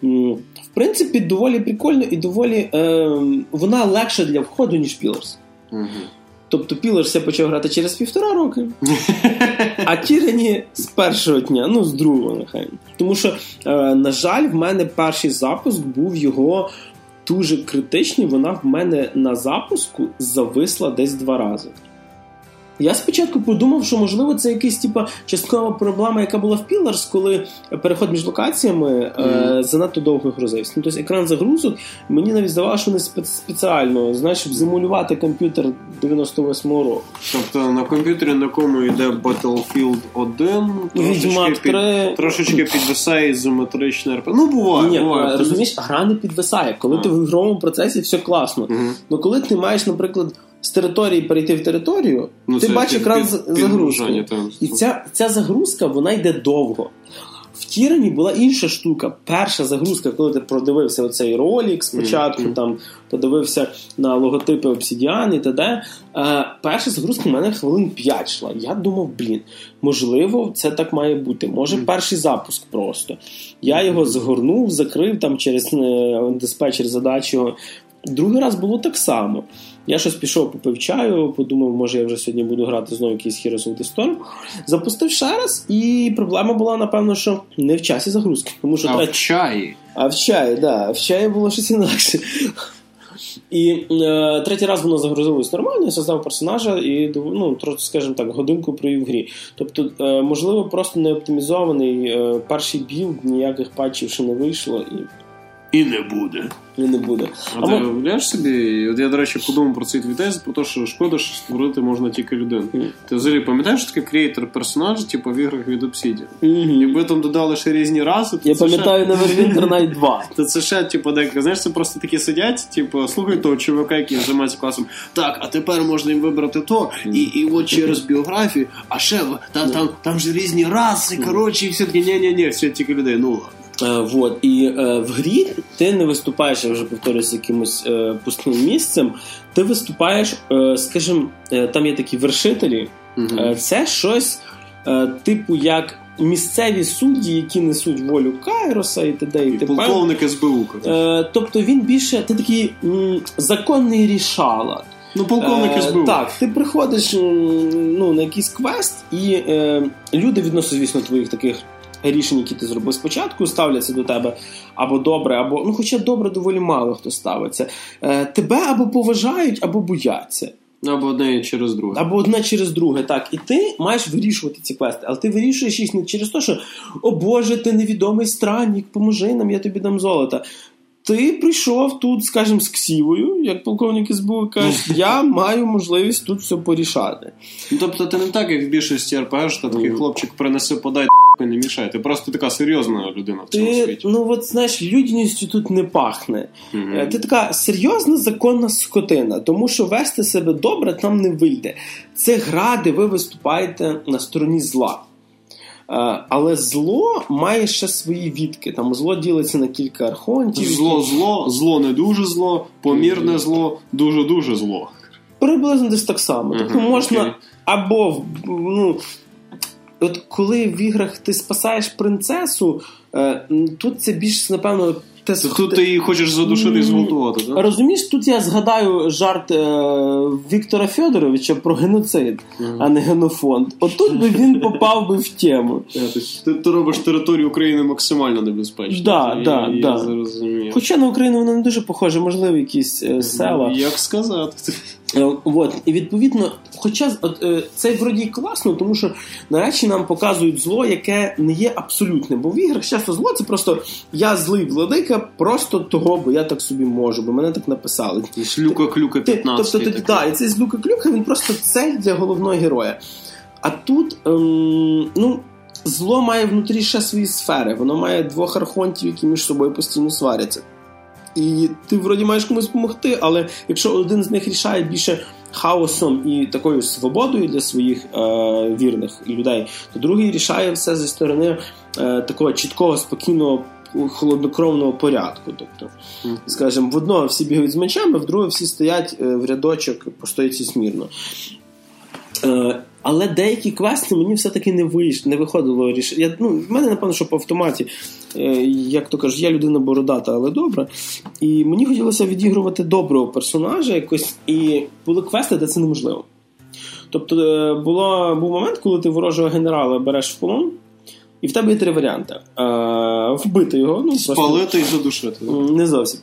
В принципі, доволі прикольно і доволі е, вона легша для входу, ніж Pillars. Мгм. Тобто Pillars я почав грати через півтора роки, а Tyranny з першого дня, ну з другого нехай. Тому що, е, на жаль, в мене перший запуск був його дуже критичний. Вона в мене на запуску зависла десь два рази. Я спочатку подумав, що можливо це якась типа часткова проблема, яка була в Pillars, коли переход між локаціями е, занадто довго грузився. Ну, тобто екран загрузок, мені навіть здавалося, що спе- спеціально, знаєш, щоб зимулювати комп'ютер 98-го року. Тобто на комп'ютері, на якому йде Battlefield 1, трошечки, 3. під, трошечки підвисає ізометричне РП. Ну, буває, Ні, буває. е, розумієш, гра не підвисає. Коли А. ти в ігровому процесі все класно. Мгм. Ну коли ти маєш, наприклад, з території перейти в територію, Ну, ти бачиш під- екран під- з- підгружання, загрузки. там. І ця, ця загрузка вона йде довго. В Тірані була інша штука. Перша загрузка, коли ти продивився оцей ролик спочатку, Мгм. там подивився на логотипи Obsidian і т.д. Е, перша загрузка в мене хвилин 5 йшла. Я думав, блін, можливо, це так має бути. Може, Мгм. перший запуск просто. Я його згорнув, закрив там через е, диспетчер задач його. Другий раз було так само. Я щось пішов, попив чаю, подумав, може я вже сьогодні буду грати знову якийсь Heroes of the Storm. Запустив ще раз, і проблема була, напевно, що не в часі загрузки. Тому що А треба в чаї. а в чаї, да, в чаї було щось інакше. І е, третій раз воно загрузилось нормально, я создав персонажа і ну, трохи, скажімо так, годинку провів в грі. Тобто, е, можливо, просто не оптимізований е, перший білд, ніяких патчів ще не вийшло і, І не буде. і не буде. А, А ти уявляєш собі, от я, до речі, подумав про цей твій тез, про те, що шкода, що створити можна тільки людину. Мгм. Ти взагалі пам'ятаєш що таке креатор персонажа, типу в іграх від Obsidian? Мгм. Якби там додали ще різні раси, то Я це пам'ятаю ще... Neverwinter Nights 2. То це ще, типу, декілька, знаєш, це просто такі сидять, типу, слухай того чувака, який займається класом. Так, а тепер можна їм вибрати то, і, і от через біографію, а ще в- там, там, там же різні раси, коротше, і все таки ні-ні-ні, все тільки людей. Ну ладно. Вот. І е, в грі ти не виступаєш, я вже повторюсь, якимось е, пустим місцем. Ти виступаєш, е, скажімо, е, там є такі вершителі. Е, це щось е, типу як місцеві судді, які несуть волю Кайроса і т.д. і І т.п. Полковник СБУ. Е, тобто він більше ти такий м, законний рішала. Ну, полковник Е, Так, ти приходиш ну, на якийсь квест, і е, люди відносно, звісно, твоїх таких рішень, які ти зробив спочатку, ставляться до тебе або добре, або ну, хоча добре доволі мало хто ставиться. Е, тебе або поважають, або бояться. Або одне через друге. Або одне через друге, так. І ти маєш вирішувати ці квести, але ти вирішуєш їх не через те, що о Боже, ти невідомий странник, поможи нам, я тобі дам золото. Ти прийшов тут, скажімо, з ксівою, як полковник СБУ, і кажеш, я маю можливість тут все порішати. Ну, тобто ти не так, як в більшості РПГ, що такий хлопчик принеси, подай не мішай. Ти просто така серйозна людина в цьому Ти, світі. ну от знаєш, людяністю тут не пахне. Е, Ти така серйозна законна скотина, тому що вести себе добре там не вийде. Це гра, де ви виступаєте на стороні зла. Е, Але зло має ще свої відки. Там зло ділиться на кілька архонтів. Зло, зло, зло не дуже зло, помірне зло, дуже дуже зло. Приблизно десь так само. Тобто Мгм, можна okay. або ну. От коли в іграх ти спасаєш принцесу, е, тут це більш, напевно, те тут ти її хочеш задушити і зґвалтувати, так? Розумієш, тут я згадаю жарт е, Віктора Федоровича про геноцид, Мгм. а не генофонд. Отут би він попав би в тему. Е, ти- Ти, робиш територію України максимально небезпечною. Да, Я- да, я да. зрозумів. Хоча на Україну вона не дуже похоже, можливо, якісь е, села. Як сказати? Е, От, і відповідно, хоча от, е, це вроді класно, тому що нарешті нам показують зло, яке не є абсолютним. Бо в іграх часто зло це просто я злий владика, просто того, бо я так собі можу, бо мене так написали. Шлюка клюка Ти, 15. тобто, ти, да, і цей злюка клюка він просто цель для головного героя. А тут ем, ну, зло має внутрі ще свої сфери. Воно має двох архонтів, які між собою постійно сваряться. І ти вроді маєш комусь допомогти, але якщо один з них рішає більше хаосом і такою свободою для своїх е, вірних людей, то другий рішає все зі сторони е, такого чіткого, спокійного, холоднокровного порядку. Тобто, скажімо, в одного всі бігають з мечами, в другого всі стоять е, в рядочок по стойці смірно. Але деякі квести мені все-таки не вийш, не виходило рішення. Я, ну, в мене, напевно, що по автоматі, е, як то кажуть, я людина бородата, але добра. І мені хотілося відігрувати доброго персонажа якось, і були квести, де це неможливо. Тобто е, було, був момент, коли ти ворожого генерала береш в полон, і в тебе є три варіанти: е, вбити його, ну, Спалити і задушити. Не зовсім.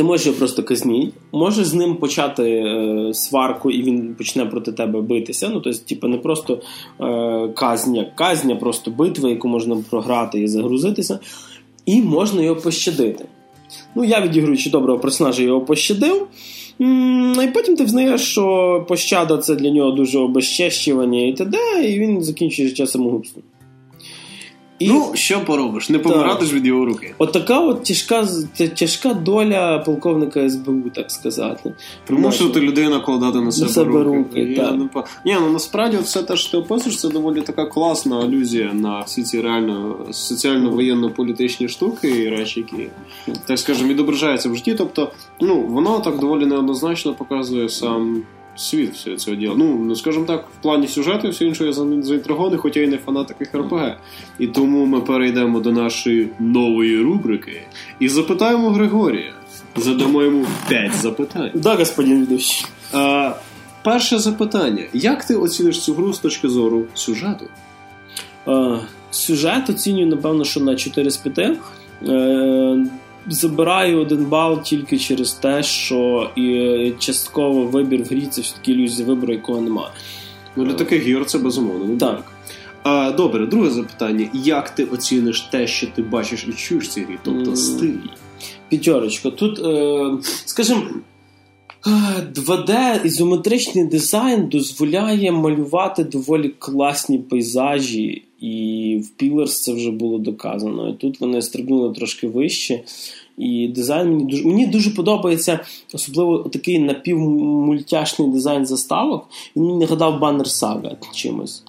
Ти можеш його просто казніть, можеш з ним почати е, сварку, і він почне проти тебе битися. Ну, тобто, типу, не просто е, казня, казня, просто битва, яку можна програти і загрузитися, і можна його пощадити. Ну, я відігруючи доброго персонажа, його пощадив. І потім ти взнаєш, що пощада це для нього дуже обезчещування і т.д., і він закінчує життя самогубством. І... Ну, що поробиш? Не помирати ж від його руки. Отака от тяжка, тяжка доля полковника СБУ, так сказати. Примушувати людей накладати на себе, себе руки. руки, Я так. не Ні, ну насправді все те, що ти описуєш, це доволі така класна алюзія на всі ці реально соціально-воєнно-політичні штуки і речі, які, так скажемо, відображаються в житті. Тобто, ну, воно так доволі неоднозначно показує сам. Світ всього цього діла. Ну, ну, скажімо так, в плані сюжету і все інше я за- заінтригований, хоча й не фанат таких РПГ. І тому ми перейдемо до нашої нової рубрики і запитаємо Григорія. Задамо йому 5 запитань. Да, господин ведущий. А, перше запитання: як ти оціниш цю гру з точки зору сюжету? Е, сюжет оцінюю, напевно, що на 4 з 5. Е, забираю один бал тільки через те, що і частково вибір в грі це все-таки ілюзія вибору, якого немає. Ну, для таких гір це безумовно. не Так. А, добре, друге запитання: як ти оціниш те, що ти бачиш і чуєш в цій грі? Тобто стиль. П'ятерочка. Тут, е, скажімо, е, 2D ізометричний дизайн дозволяє малювати доволі класні пейзажі, і в Pillars це вже було доказано. І тут вони стрибнули трошки вище. І дизайн мені дуже мені дуже подобається, особливо такий напівмультяшний дизайн заставок. Він мені нагадав банер сага чимось.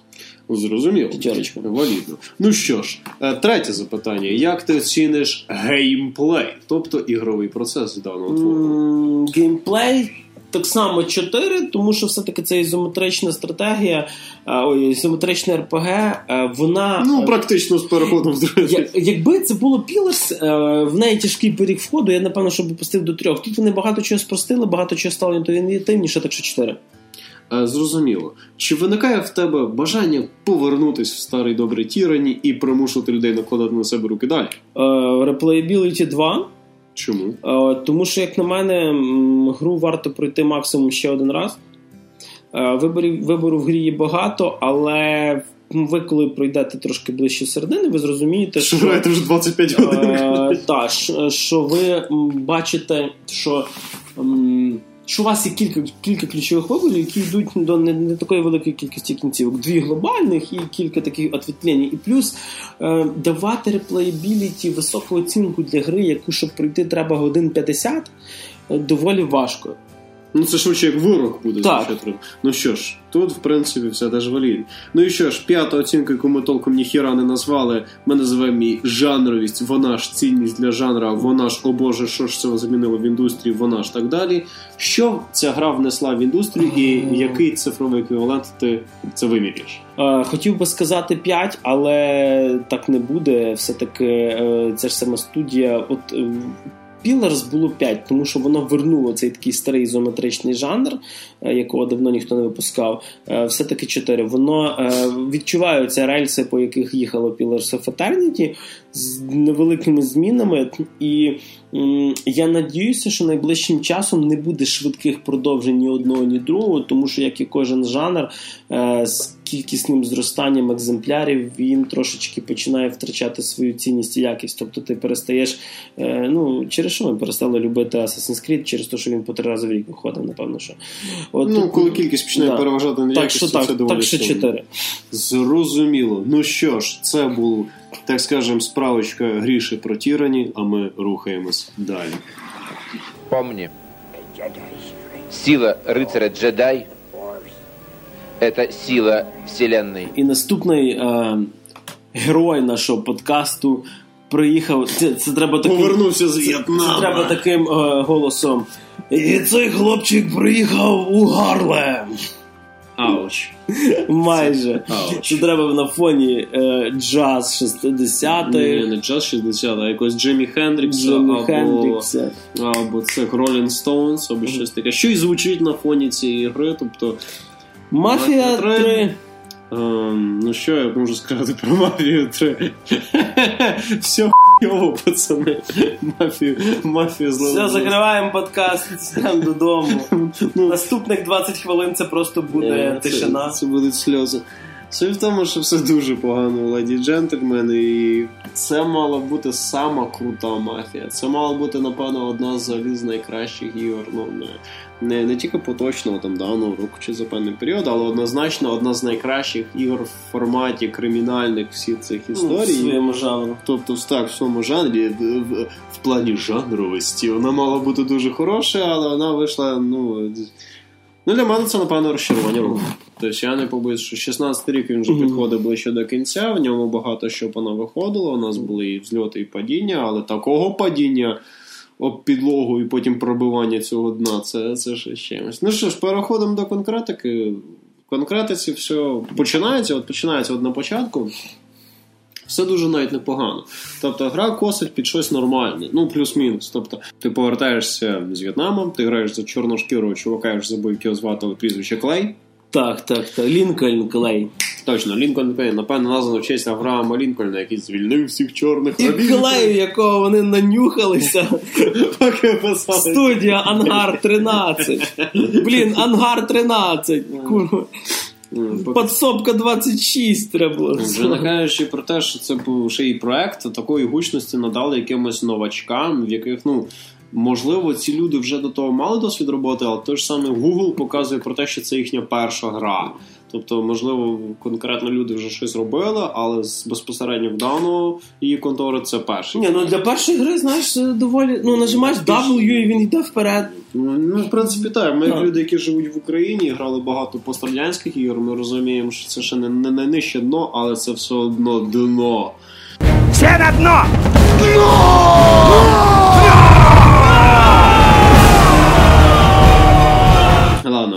Зрозуміло. П'ятерочка. Валідно. Ну що ж, е, третє запитання: як ти оціниш геймплей, тобто ігровий процес даного твору? Геймплей так само 4, тому що все-таки це ізометрична стратегія, ой, ізометрична РПГ, е, вона. Ну, е, практично з переходом з другої. я- Якби це було е, в неї тяжкий поріг входу, я напевно, щоб опустив до трьох. Тут вони багато чого спростили, багато чого стало інтуїтивніше, так що 4. Е, Зрозуміло. Чи виникає в тебе бажання повернутись в старий добрий Tyranny і примушувати людей накладати на себе руки далі? Е, Replayability 2. Чому? Е, Тому що, як на мене, гру варто пройти максимум ще один раз. Е, Виборів, вибору в грі є багато, але ви, коли пройдете трошки ближче середини, ви зрозумієте, Що що, граєте вже 25 годин? е, та, що, що ви бачите, що, що у вас є кілька, кілька ключових виборів, які йдуть до не, не такої великої кількості кінцівок. Дві глобальних і кілька таких отвітлень. І плюс е, давати реплеєбіліті високу оцінку для гри, яку щоб пройти треба годин 50, е, доволі важко. Ну це швидше як ворог буде Так. звучати. Ну що ж, тут в принципі все теж валідно. Ну і що ж, п'ята оцінка, яку ми толком ніхіра не назвали, ми називаємо її жанровість, вона ж цінність для жанра, вона ж, о Боже, що ж це замінило в індустрії, вона ж так далі. Що ця гра внесла в індустрію і який цифровий еквівалент ти це вимірюєш? Е, Хотів би сказати 5, але так не буде. Все-таки е, це ж сама студія. От е, Pillars було 5, тому що воно вернуло цей такий старий ізометричний жанр, е, якого давно ніхто не випускав. Е, Все-таки 4. Воно е, відчуваються рельси, по яких їхало Pillars of Eternity. з невеликими змінами, і я надіюся, що найближчим часом не буде швидких продовжень ні одного, ні другого, тому що як і кожен жанр з кількісним зростанням екземплярів він трошечки починає втрачати свою цінність і якість. Тобто ти перестаєш. Е, ну, через що ми перестали любити Assassin's Creed? Через те, що він по три рази в рік виходив, напевно, що. От, Ну, коли кількість починає Да. переважати на так, якість, що то це так, доволі так, що чотири. Зрозуміло. Ну що ж, це був, так скажем, справочка Гріші про Tyranny, а ми рухаємось далі. Помни, сила рыцаря-джедай – это сила Вселенной. І наступний е, герой нашого подкасту приїхав. Це, це треба таким, Повернувся з В'єтнама. це треба таким е, голосом. І цей хлопчик приїхав у Гарлем. Ауч. Майже. Ауч. Це треба на фоні е, джаз 60-х, Ні, не джаз 60, а якось Джиммі Хендрікса Джиммі або, Хендрікса. або це Rolling Stones, або щось таке. Що й звучить на фоні цієї гри. Тобто, Мафія Мафія 3. ем, ну що я можу сказати про Мафію 3? Все хуйово, пацани. Мафію, мафію Все, зловили. закриваємо подкаст, йдемо додому. Наступних 20 хвилин це просто буде Е, тишина. Це, це будуть сльози. Суть в тому, що все дуже погано леді джентльмени, і це мала бути сама крута мафія. Це мала бути, напевно, одна з найкращих ігор. Ну, не, не, тільки поточного там даного року чи за певний період, але однозначно одна з найкращих ігор в форматі кримінальних всіх цих Ну, в історій. своєму жанру. Тобто, так, в цьому жанрі, в, в, в плані жанровості, вона мала бути дуже хороша, але вона вийшла, ну. Ну, для мене це, напевно, розчарування року. Тобто я не побоюсь, що 16 рік він вже Мгм. підходить ближче до кінця, в ньому багато що воно виходило. У нас були і взльоти, і падіння, але такого падіння об підлогу і потім пробивання цього дна, це, це з чимось. Ну що ж, переходимо до конкретики. В конкретиці все починається, от починається от на початку. Все дуже навіть непогано. Тобто гра косить під щось нормальне, ну плюс-мінус. Тобто, ти повертаєшся з В'єтнамом, ти граєш за чорношкірого чувака, я ж забув, його звати прізвище Клей. Так, так, так. Лінкольн Клей. Точно, Лінкольн Клей, напевно, названо в честь Авраама Лінкольна, який звільнив всіх чорних І рабів. Клею, якого вони нанюхалися. Поки писали. Студія Ангар 13. Блін, Ангар 13. Курва. Подсобка 26 треба було. Вже не кажучи про те, що це був ще й проект такої гучності надали якимось новачкам, в яких, ну. Можливо, ці люди вже до того мали досвід роботи, але той ж саме Google показує про те, що це їхня перша гра. Тобто, можливо, конкретно люди вже щось робили, але з- безпосередньо в даного її контори це перший. Ні, ну для першої гри, знаєш, доволі. Ну, нажимаєш W і він йде вперед. Ну, ну, в принципі, так. Ми, як люди, які живуть в Україні, і грали багато пострадянських ігор, ми розуміємо, що це ще не, не найнижче дно, але це все одно дно. Все на дно! Ладно,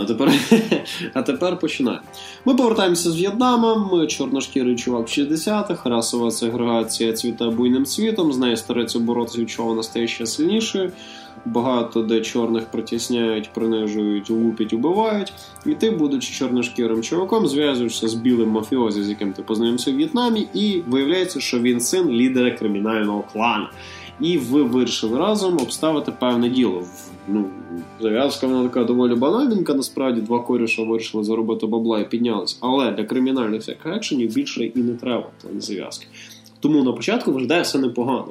а тепер, а тепер починаємо. Ми повертаємося з В'єтнама. Ми чорношкірий чувак в 60-х, расова сегрегація цвіта буйним цвітом, з нею стараються боротися, від чого вона стає ще сильнішою. Багато де чорних притісняють, принижують, лупять, убивають. І ти, будучи чорношкірим чуваком, зв'язуєшся з білим мафіозі, з яким ти познайомився в В'єтнамі, і виявляється, що він син лідера кримінального клану. І ви вирішили разом обставити певне діло. Ну, зав'язка вона така доволі банальненька, насправді два коріша вирішили заробити бабла і піднялись. Але для кримінальних всяких екшенів більше і не треба плані зав'язки. Тому на початку виглядає все непогано.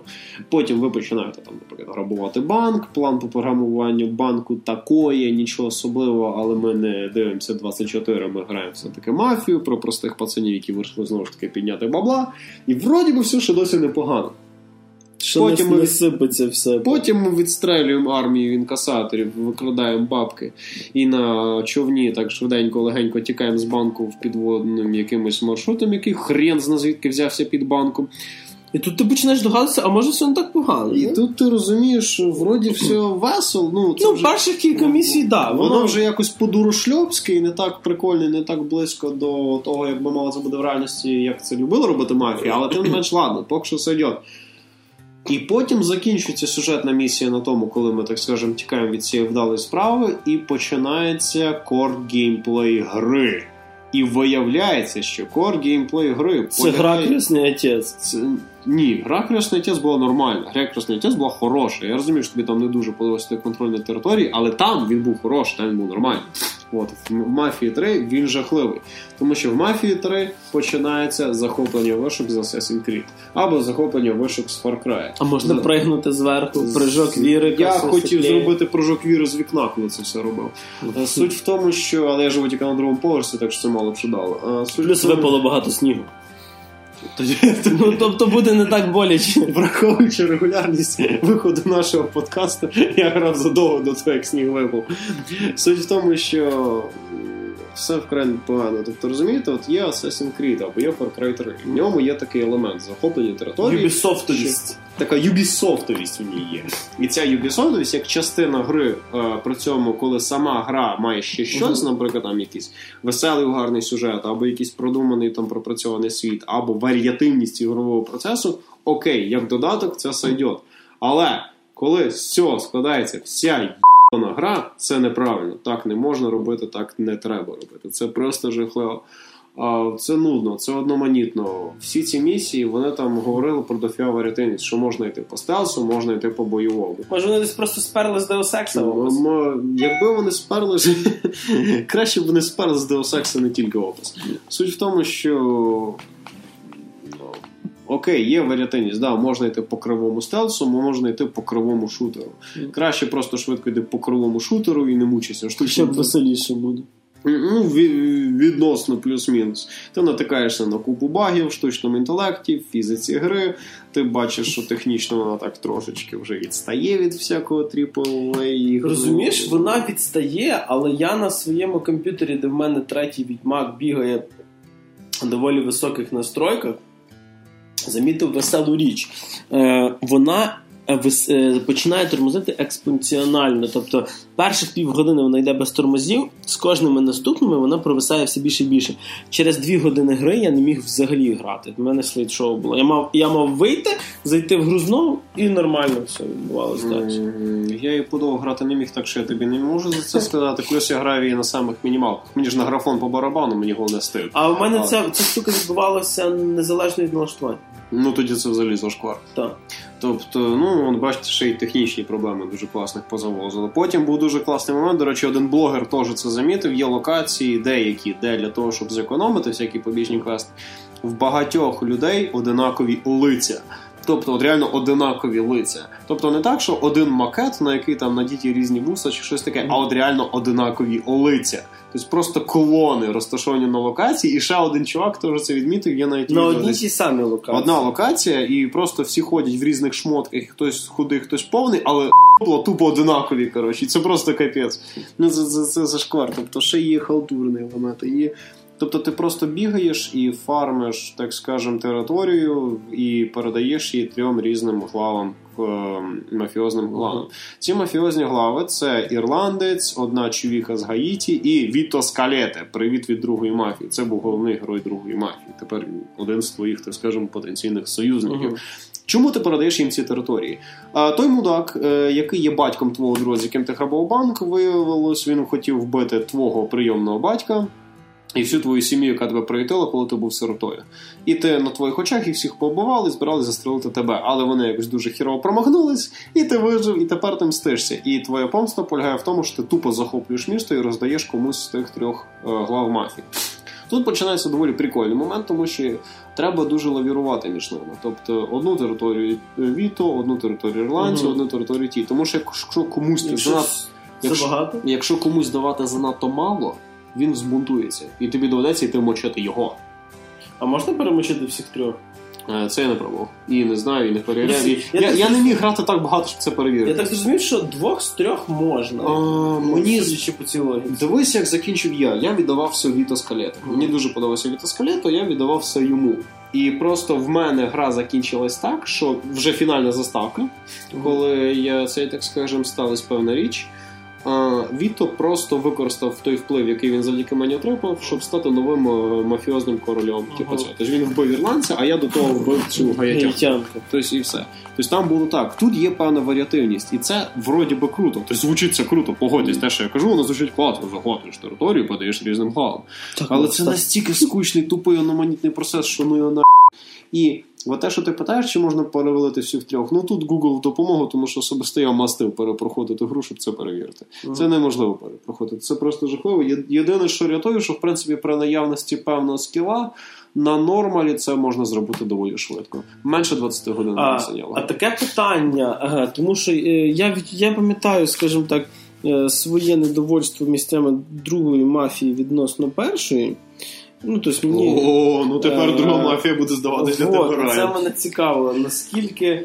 Потім ви починаєте там, наприклад, грабувати банк. План по програмуванню банку такої, нічого особливого, але ми не дивимося 24, ми граємо все-таки мафію про простих пацанів, які вирішили знову ж таки підняти бабла. І вроді би все ще досі непогано. Що Потім не, ми- сипеться все. Потім ми відстрелюємо армію інкасаторів, викрадаємо бабки і на човні так швиденько, легенько тікаємо з банку в підводним якимось маршрутом, який хрен зна звідки взявся під банком. І тут ти починаєш догадатися, а може все не так погано. І тут ти розумієш, що вроді все весело. Ну, це Ну, вже... перших кілька місій, так. Да, Воно вже якось по-дурошльопськи і не так прикольно, не так близько до того, як би мало це буде в реальності, як це любила робити мафія, але тим не менш ладно, поки що все йде. І потім закінчується сюжетна місія на тому, коли ми, так скажемо, тікаємо від цієї вдалої справи, і починається кор геймплей гри. І виявляється, що кор геймплей гри Це гра полягає- крісний отець. це, ні, гра Красний Отець була нормальна. Гра Красний Отець була хороша. Я розумію, що тобі там не дуже подобався контроль над територією, але там він був хороший, там він був нормальний. От, в Мафії 3 він жахливий. Тому що в Мафії 3 починається захоплення вишок з Assassin's Creed. Або захоплення вишок з Far Cry. А можна За- пригнути зверху, прыжок віри. Я хотів сіклеє. зробити прыжок віри з вікна, коли це все робив. Суть в тому, що. Але я живу тільки на другому поверсі, так що це мало б що дало. Суть Плюс тому- випало багато снігу. Ну, тобто буде не так боляче. Враховуючи регулярність виходу нашого подкасту, я грав задовго до того, як сніг випав. Суть в тому, що все вкрай погано. Тобто, розумієте, от є Assassin's Creed або є Far Cry 3. В ньому є такий елемент захоплення території. Юбісофтовість. Така юбісофтовість у ній є. І ця юбісофтовість як частина гри, е, при цьому, коли сама гра має ще щось, наприклад, там якийсь веселий гарний сюжет, або якийсь продуманий там пропрацьований світ, або варіативність ігрового процесу, окей, як додаток, це сойдет. Але коли з цього складається вся гра, це неправильно. Так не можна робити, так не треба робити. Це просто жахливо. А, Це нудно, це одноманітно. Всі ці місії вони там говорили про дофіга варіативність, що можна йти по стелсу, можна йти по бойовому. Може вони десь просто сперли з Deus Ex? М- Якби вони сперли краще б вони сперли з Deus Ex, не тільки опис. Суть в тому, що ну, окей, є варіативність, да, можна йти по кривому стелсу, можна йти по кривому шутеру. Краще просто швидко йти по кривому шутеру і не штучно. Щоб веселіше буде. Ну, відносно плюс-мінус. Ти натикаєшся на купу багів штучному інтелекті, фізиці гри. Ти бачиш, що технічно вона так трошечки вже відстає від всякого AAA. Розумієш, вона відстає, але я на своєму комп'ютері, де в мене третій відьмак бігає доволі високих настройках, замітив веселу річ. Е, вона е, е, починає тормозити експоненціонально. Тобто перших півгодини вона йде без тормозів, з кожними наступними вона провисає все більше і більше. Через дві години гри я не міг взагалі грати. У мене слайд-шоу було. Я мав, я мав вийти, зайти в гру знову і нормально все відбувалося далі. Я її подовго грати не міг, так що я тобі не можу за це сказати. Плюс я граю її на самих мінімалках. Мені ж на графон по барабану, мені головне стиль. А в мене Але- ця, ця штука відбувалася незалежно від налаштування. Ну тоді це взагалі зашквар. Так. Тобто, ну, от бачите, ще й технічні проблеми дуже класних позавозили. Потім був дуже класний момент. До речі, один блогер теж це замітив. Є локації, деякі, де для того, щоб зекономити всякі побічні квести. В багатьох людей одинакові лиця. Тобто, от реально одинакові лиця. Тобто не так, що один макет, на який там надіті різні вуса чи щось таке, а от реально одинакові лиця. Тобто просто колони розташовані на локації, і ще один чувак теж це відмітив. Є навіть На одній тій самій локації. Одна локація, і просто всі ходять в різних шмотках, хтось худий, хтось повний, але було тупо одинакові. Коротше, це просто капець. Ну це, це, це зашквар. Тобто ще є халтурний елемент. Є... Тобто ти просто бігаєш і фармиш, так скажем, територію і передаєш її трьом різним главам. е, Мафіозним главам. Ці мафіозні глави це ірландець, одна чувіха з Гаїті і Віто Скалете. Привіт від другої мафії. Це був головний герой другої мафії. Тепер один з твоїх, так скажемо, потенційних союзників. Мгм. Чому ти передаєш їм ці території? А, той мудак, е, який є батьком твого друга, з яким ти грабував банк, виявилось, він хотів вбити твого прийомного батька. І всю твою сім'ю, яка тебе приютила, коли ти був сиротою. І ти на твоїх очах їх всіх побивали, збиралися застрелити тебе. Але вони якось дуже хірово промахнулись, і ти вижив, і тепер ти мстишся. І твоя помста полягає в тому, що ти тупо захоплюєш місто і роздаєш комусь з тих трьох е, глав мафії. Тут починається доволі прикольний момент, тому що треба дуже лавірувати між ними. Тобто одну територію Віто, одну територію ірландців, Мгм. одну територію ті. Тому що якщо комусь ти Якщо занадто якщо-. Якщо комусь давати занадто мало, він збунтується, і тобі доведеться йти мочити його. А можна перемочити всіх трьох? Е, Це я не пробував. І не знаю, і не перевіряв. І Я Я, я не міг грати так багато, щоб це перевірити. Я так зрозумів, що двох з трьох можна. А, Ну, мені судячи по цій логіці. Дивись, як закінчив я. Я віддавав все Віто Скалето. Мені дуже подобався Віто Скалето, я віддавав все йому. І просто в мене гра закінчилась так, що вже фінальна заставка, коли я цей, так скажем, сталася певна річ. Віто просто використав той вплив, який він завдяки мені отримав, щоб стати новим е, мафіозним королем. Типу цього. Тобто він вбив ірландця, а я до того вбив цю гаятянку. Тобто і все. Тобто там було так. Тут є певна варіативність, і це вроді би круто. Тобто звучить це круто, погодьтесь. Те, що я кажу, воно звучить класно, захоплюєш територію, подаєш різним главам. Але це настільки скучний, тупий, одноманітний процес, що ну його на. І от те, що ти питаєш, чи можна перевалити всіх трьох, ну тут Google в допомогу, тому що особисто я мастив перепроходити гру, щоб це перевірити. Це неможливо перепроходити. Це просто жахливо. Єдине, що рятує, що в принципі при наявності певного скіла на нормалі це можна зробити доволі швидко. Менше 20 годин А, зайняло. а таке питання, ага, тому що е, я, від- я пам'ятаю, скажімо так, е, своє недовольство місцями другої мафії відносно першої. Ну, тобто мені. О, ну тепер Е, друга мафія буде здаватися для Вот, тебе це мене цікавило, наскільки.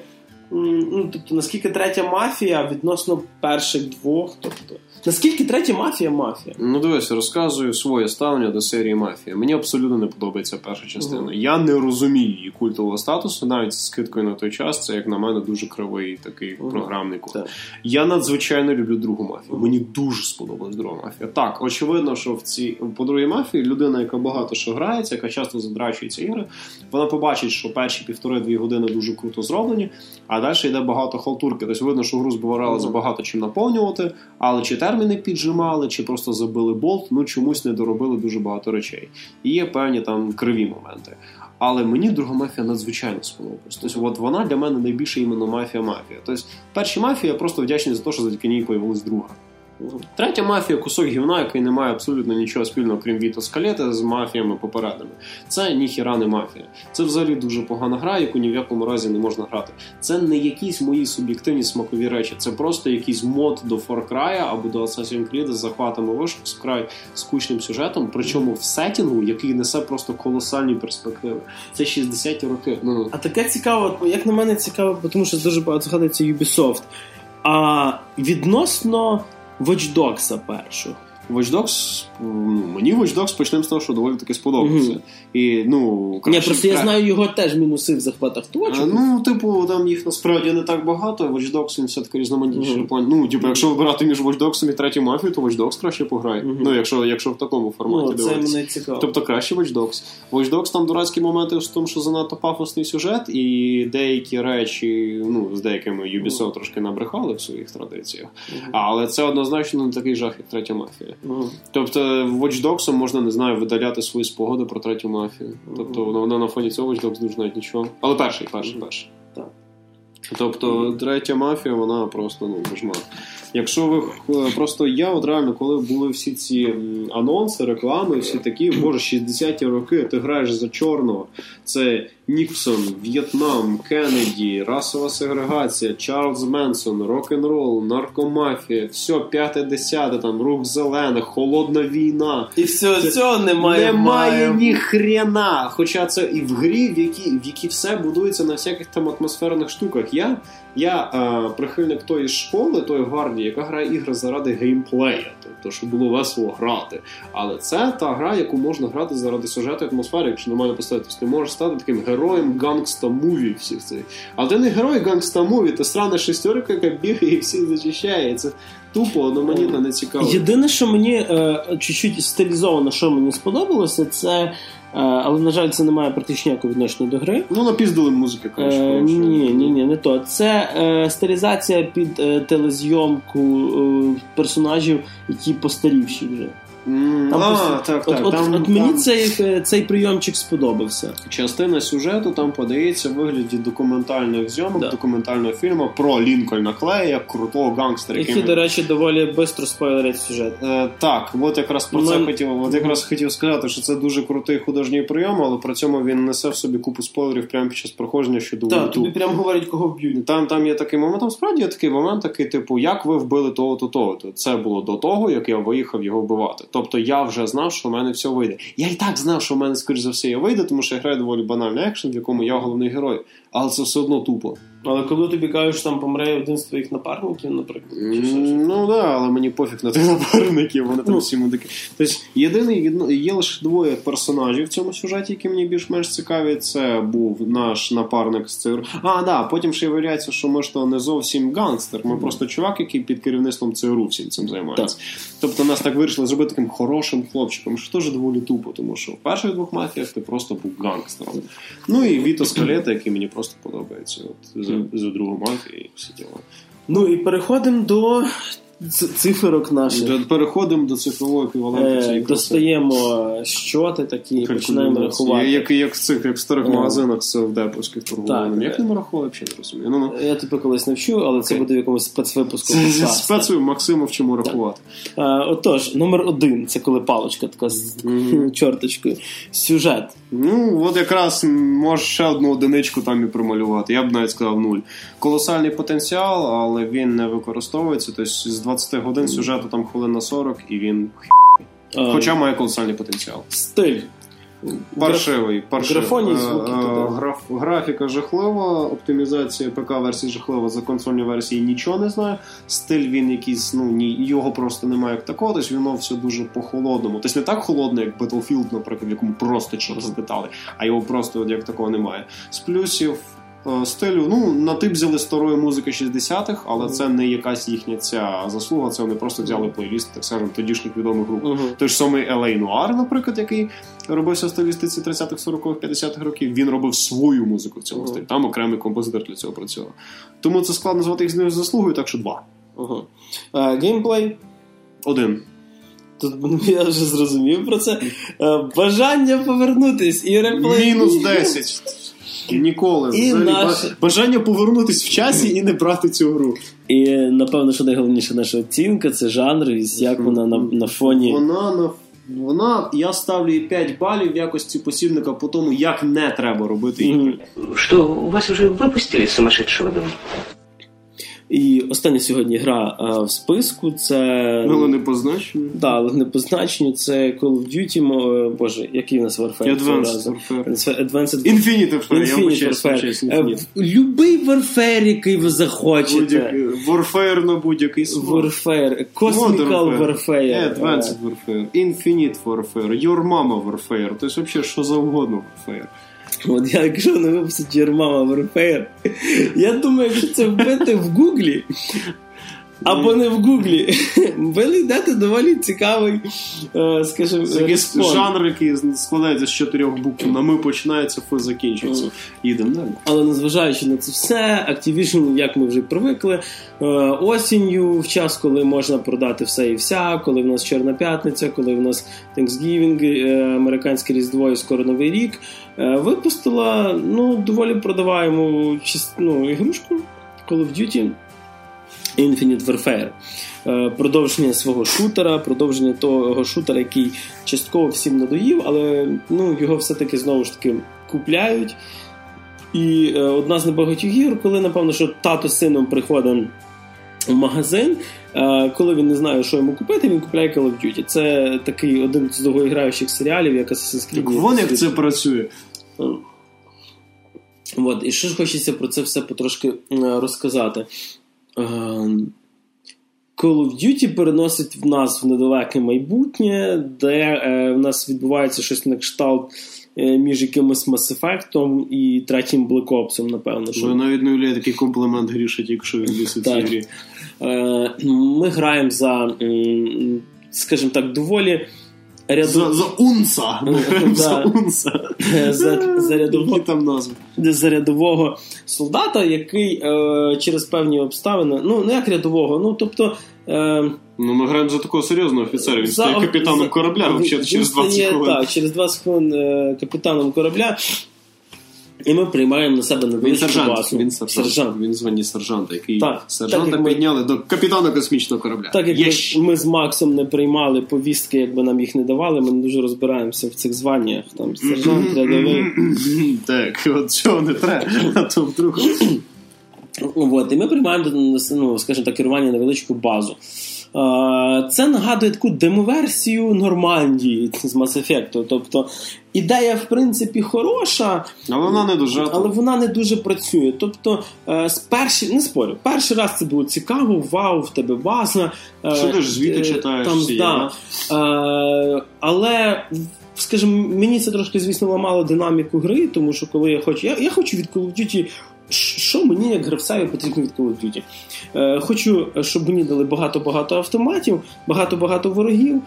Ну, тобто, наскільки третя мафія відносно перших двох. Тобто, наскільки третя мафія мафія? Ну дивись, розказую своє ставлення до серії Мафія. Мені абсолютно не подобається перша частина. Я не розумію її культового статусу, навіть з скидкою на той час. Це як на мене дуже кривий такий Мгм. програмний код. Так. Я надзвичайно люблю другу мафію. Мені дуже сподобалась друга мафія. Так, очевидно, що в цій по другій мафії людина, яка багато що грається, яка часто задрачується ігри, вона побачить, що перші півтори-дві години дуже круто зроблені, а далі йде багато халтурки. Тобто видно, що гру збирали забагато чим наповнювати, але чи терміни піджимали, чи просто забили болт, ну чомусь не доробили дуже багато речей. І є певні там криві моменти. Але мені друга мафія надзвичайно сподобалась. Тобто, от вона для мене найбільше іменно мафія-мафія. Тобто, перші мафія я просто вдячний за те, що завдяки ній появилась друга. Третя мафія кусок гівна, який не має абсолютно нічого спільного, крім Віто Скалета, з мафіями попередними. Це ніхіра не мафія. Це взагалі дуже погана гра, яку ні в якому разі не можна грати. Це не якісь мої суб'єктивні смакові речі, це просто якийсь мод до Far Cry або до Assassin's Creed з захватами вишок з край скучним сюжетом, причому в сетінгу, який несе просто колосальні перспективи. Це 60-ті роки. Ну, А таке цікаво, як на мене цікаво, тому що дуже багато згадується Ubisoft. А відносно Watch Dogs, rapaz. vou Watch Dogs ну, мені Watch Dogs почнемо з того, що доволі таки сподобався. Мгм. І, ну, Ні, просто я знаю його теж мінуси в захватах А, точок. Ну, типу, там їх насправді не так багато. Watch Dogs він все-таки різноманітніший план. Ну, типу, якщо вибирати між Watch Dogs і третю мафію, то Watch Dogs краще пограє. Мгм. Ну, якщо, якщо в такому форматі Ну, це мене цікаво. Тобто краще Watch Dogs. Watch Dogs там дурацькі моменти в тому, що занадто пафосний сюжет, і деякі речі, ну, з деякими Ubisoft трошки набрехали в своїх традиціях. Але це однозначно не такий жах, як третя мафія. Мгм. Тобто Watch Dogs можна, не знаю, видаляти свої спогади про третю мафію. Тобто вона на фоні цього Watch Dogs дуже навіть нічого. Але перший, перший, перший. Так. Тобто третя мафія, вона просто ну кошмар. Якщо ви просто я, от реально, коли були всі ці анонси, реклами, всі такі, боже, 60-ті роки, ти граєш за чорного. Це Ніксон, В'єтнам, Кеннеді, расова сегрегація, Чарльз Менсон, рок-н-рол, наркомафія, все, п'яте, десяте, там рух зелених, холодна війна. І все, цього немає. Немає має. ні хрена. Хоча це і в грі, в якій, в які все будується на всяких там атмосферних штуках. Я, я е, прихильник тої школи, тої гвардії, яка грає ігри заради геймплея, тобто, щоб було весело грати. Але це та гра, яку можна грати заради сюжету і атмосфери, якщо нормально поставитись. Ти можеш стати таким героєм gangsta movie всіх цих. Але ти не герой gangsta movie, ти странна шестерка, яка бігає і всіх зачищає. І це тупо, одноманітно, не цікаво. Єдине, що мені е, чуть-чуть стилізовано, що мені сподобалося, це. Е, але, на жаль, це не має практично ніякого відношення до гри. Ну, напіздили музики, Е, конечно. ні, ні, ні, не то. Це е, стилізація під е, телезйомку е, персонажів, які постарівші вже. Там а, просто- так, от, так. от, там, от мені там цей, е, цей прийомчик сподобався. частина сюжету там подається в вигляді документальних зйомок, Да. документального фільму про Лінкольна Клея, як крутого гангстера. Які, яким- до речі, доволі швидко спойлерять сюжет. Е, так, от якраз про це Ну, хотів. От якраз хотів сказати, що це дуже крутий художній прийом, але при цьому він несе в собі купу спойлерів прямо під час проходження щодо Так, ульту. тобі прям говорять, кого вб'ють. Там, там є такий момент, там справді є такий момент, такий, типу, як ви вбили того-то, того-то. Це було до того, як я виїхав його вбивати. Тобто я вже знав, що в мене все вийде. Я і так знав, що в мене, скоріш за все, я вийде, тому що я граю доволі банальний екшен, в якому я головний герой. Але це все одно тупо. Але коли тобі кажуть, що там помре один з твоїх напарників, наприклад, чи. М, Ну да, але мені пофіг на тих напарників, вони там Ну. всі мудики. Тобто єдиний є лише двоє персонажів в цьому сюжеті, які мені більш-менш цікаві. Це був наш напарник з ЦРУ. А, да, потім ще виявляється, що ми ж то не зовсім гангстер. Ми просто чувак, який під керівництвом ЦРУ всім цим займається. Тобто нас так вирішили зробити таким хорошим хлопчиком, що теж доволі тупо, тому що в перших двох мафіях ти просто був гангстером. Ну і Віто Скалета, який мені просто подобається. От, за, за другу мафію і всі діла. Ну і переходимо до циферок наших. Переходимо до цифрового еквіваленту Е, цієї краси. достаємо щоти такі починаємо рахувати. Як, як в цих, як в старих Е. магазинах з девповських торгували. Так. Як не рахували, взагалі не розумію. Ну, ну. Я тебе колись навчу, але це буде в якомусь спецвипуску. З подкаста. спецою Максима вчимо рахувати. Е, Отож, номер один це коли паличка така з чорточкою. Сюжет. Ну, от якраз може ще одну одиничку там і промалювати. Я б навіть сказав нуль. Колосальний потенціал, але він не використовується. Тобто з 20 годин сюжету там хвилин на 40, і він Е, хоча має колосальний потенціал. Стиль. Паршивий, паршивий. Е, звуки е, туди. граф, графіка жахлива, оптимізація ПК-версії жахлива, за консольні версії нічого не знаю. Стиль він якийсь, ну ні, його просто немає як такого, тобто воно все дуже по-холодному. Тобто не так холодно, як Battlefield, наприклад, в якому просто через деталі, а його просто от як такого немає. З плюсів. Е, Стилю, ну на тип взяли старої музики 60-х, але це не якась їхня ця заслуга. Це вони просто взяли плейліст, так скажемо, тодішніх відомих груп. Мгм. Той ж самий Елей Нуар, наприклад, який робився в стилістиці 30-х, 40-х, 50-х років, він робив свою музику в цьому Мгм. стилі. Там окремий композитор для цього працював. Тому це складно звати їх з ними заслугою, так що два. Е, Геймплей. Один. Тут ну, я вже зрозумів про це. Е, Бажання повернутись і реплей. Мінус 10. Ніколи. І Взагалі, наш- Бажання повернутись в часі і не брати цю гру. І напевно, що найголовніше наша оцінка це жанр, і як вона на, на фоні. Вона на вона, я ставлю їй 5 балів в якості посібника по тому, як не треба робити ігри. Мгм. У вас вже випустили сумасшедшого сумасшедшего дома? І остання сьогодні гра е, в списку це. Але не позначено. Да, але не по значенню, це Call of Duty, мо- е, боже, який у нас Warfare? Advanced? Warfare. Advanced Infinite Warfare, Infinite Warfare. Е, Infinite. Любий Warfare, який ви захочете. Warfare на будь-який смак. Warfare, Cosmical Warfare. Advanced Warfare, Infinite Warfare, Your Mama Warfare. Тобто, взагалі, що завгодно Warfare. От я якщо не випустить Єрмама Warfare, я думаю, якщо це вбити в Гуглі. Або не в Гуглі. Ви знайдете доволі цікавий, е, скажімо, жанр, який складається з чотирьох букв. На ми починається, фи закінчується. Їдемо далі. Але незважаючи на це все, Activision, як ми вже привикли, е, осінню, в час, коли можна продати все і вся, коли в нас Чорна п'ятниця, коли в нас Thanksgiving, е, американське Різдво і скоро Новий рік, випустила ну, доволі продаваємо ну, ігрушку Call of Duty Infinite Warfare. Е, Продовження свого шутера, продовження того шутера, який частково всім надоїв, але ну, його все-таки знову ж таки купляють. І е, одна з небагатьох ігор, коли, напевно, що тато з сином приходить в магазин, е, коли він не знає, що йому купити, він купляє Call of Duty. Це такий один з довгоіграючих серіалів, як Assassin's Creed. Вон як це працює. От, і що ж хочеться про це все потрошки розказати. Е, Call of Duty переносить в нас в недалеке майбутнє, де е, в нас відбувається щось на кшталт е, між якимось Mass Effect і третім Black Ops, напевно. Що... Ви навіть не уявляєте, такий комплімент гріша, тільки що він лісить цій грі. Е, Ми граємо за, скажімо так, доволі ряду... За, за унца! За унца. за, за рядового там за рядового солдата, який е, через певні обставини, ну не як рядового, ну тобто. Е, Ну, ми граємо за такого серйозного офіцера. Він за- стає капітаном корабля, взагалі через 20 стає, хвилин. Так, через 20 хвилин е, капітаном корабля. І ми приймаємо на себе невеличку сержант. базу. Він сержант. Він звані сержанта, який Так, сержанта так, як ми- підняли до капітана космічного корабля. Так як Є ми, ми з Максом не приймали повістки, якби нам їх не давали, ми не дуже розбираємося в цих званнях. Там сержант, рядовий. Так, от цього не треба, а то вдруг. От, і ми приймаємо, ну, скажімо так, керування на невеличку базу. Це нагадує таку демоверсію Нормандії з Mass Effect. Тобто ідея, в принципі, хороша, Але вона не дуже. але вона не дуже працює. Тобто, е, з перші, не спорю, перший раз це було цікаво, вау, в тебе база. е, Що ти ж звіти е, читаєш Там, всі, да. Але. Скажімо, мені це трошки, звісно, ламало динаміку гри, тому що коли я хочу. Я, я хочу від Call of Duty. Що мені як гравцеві потрібно від Call of Duty? Е, хочу, щоб мені дали багато-багато автоматів, багато-багато ворогів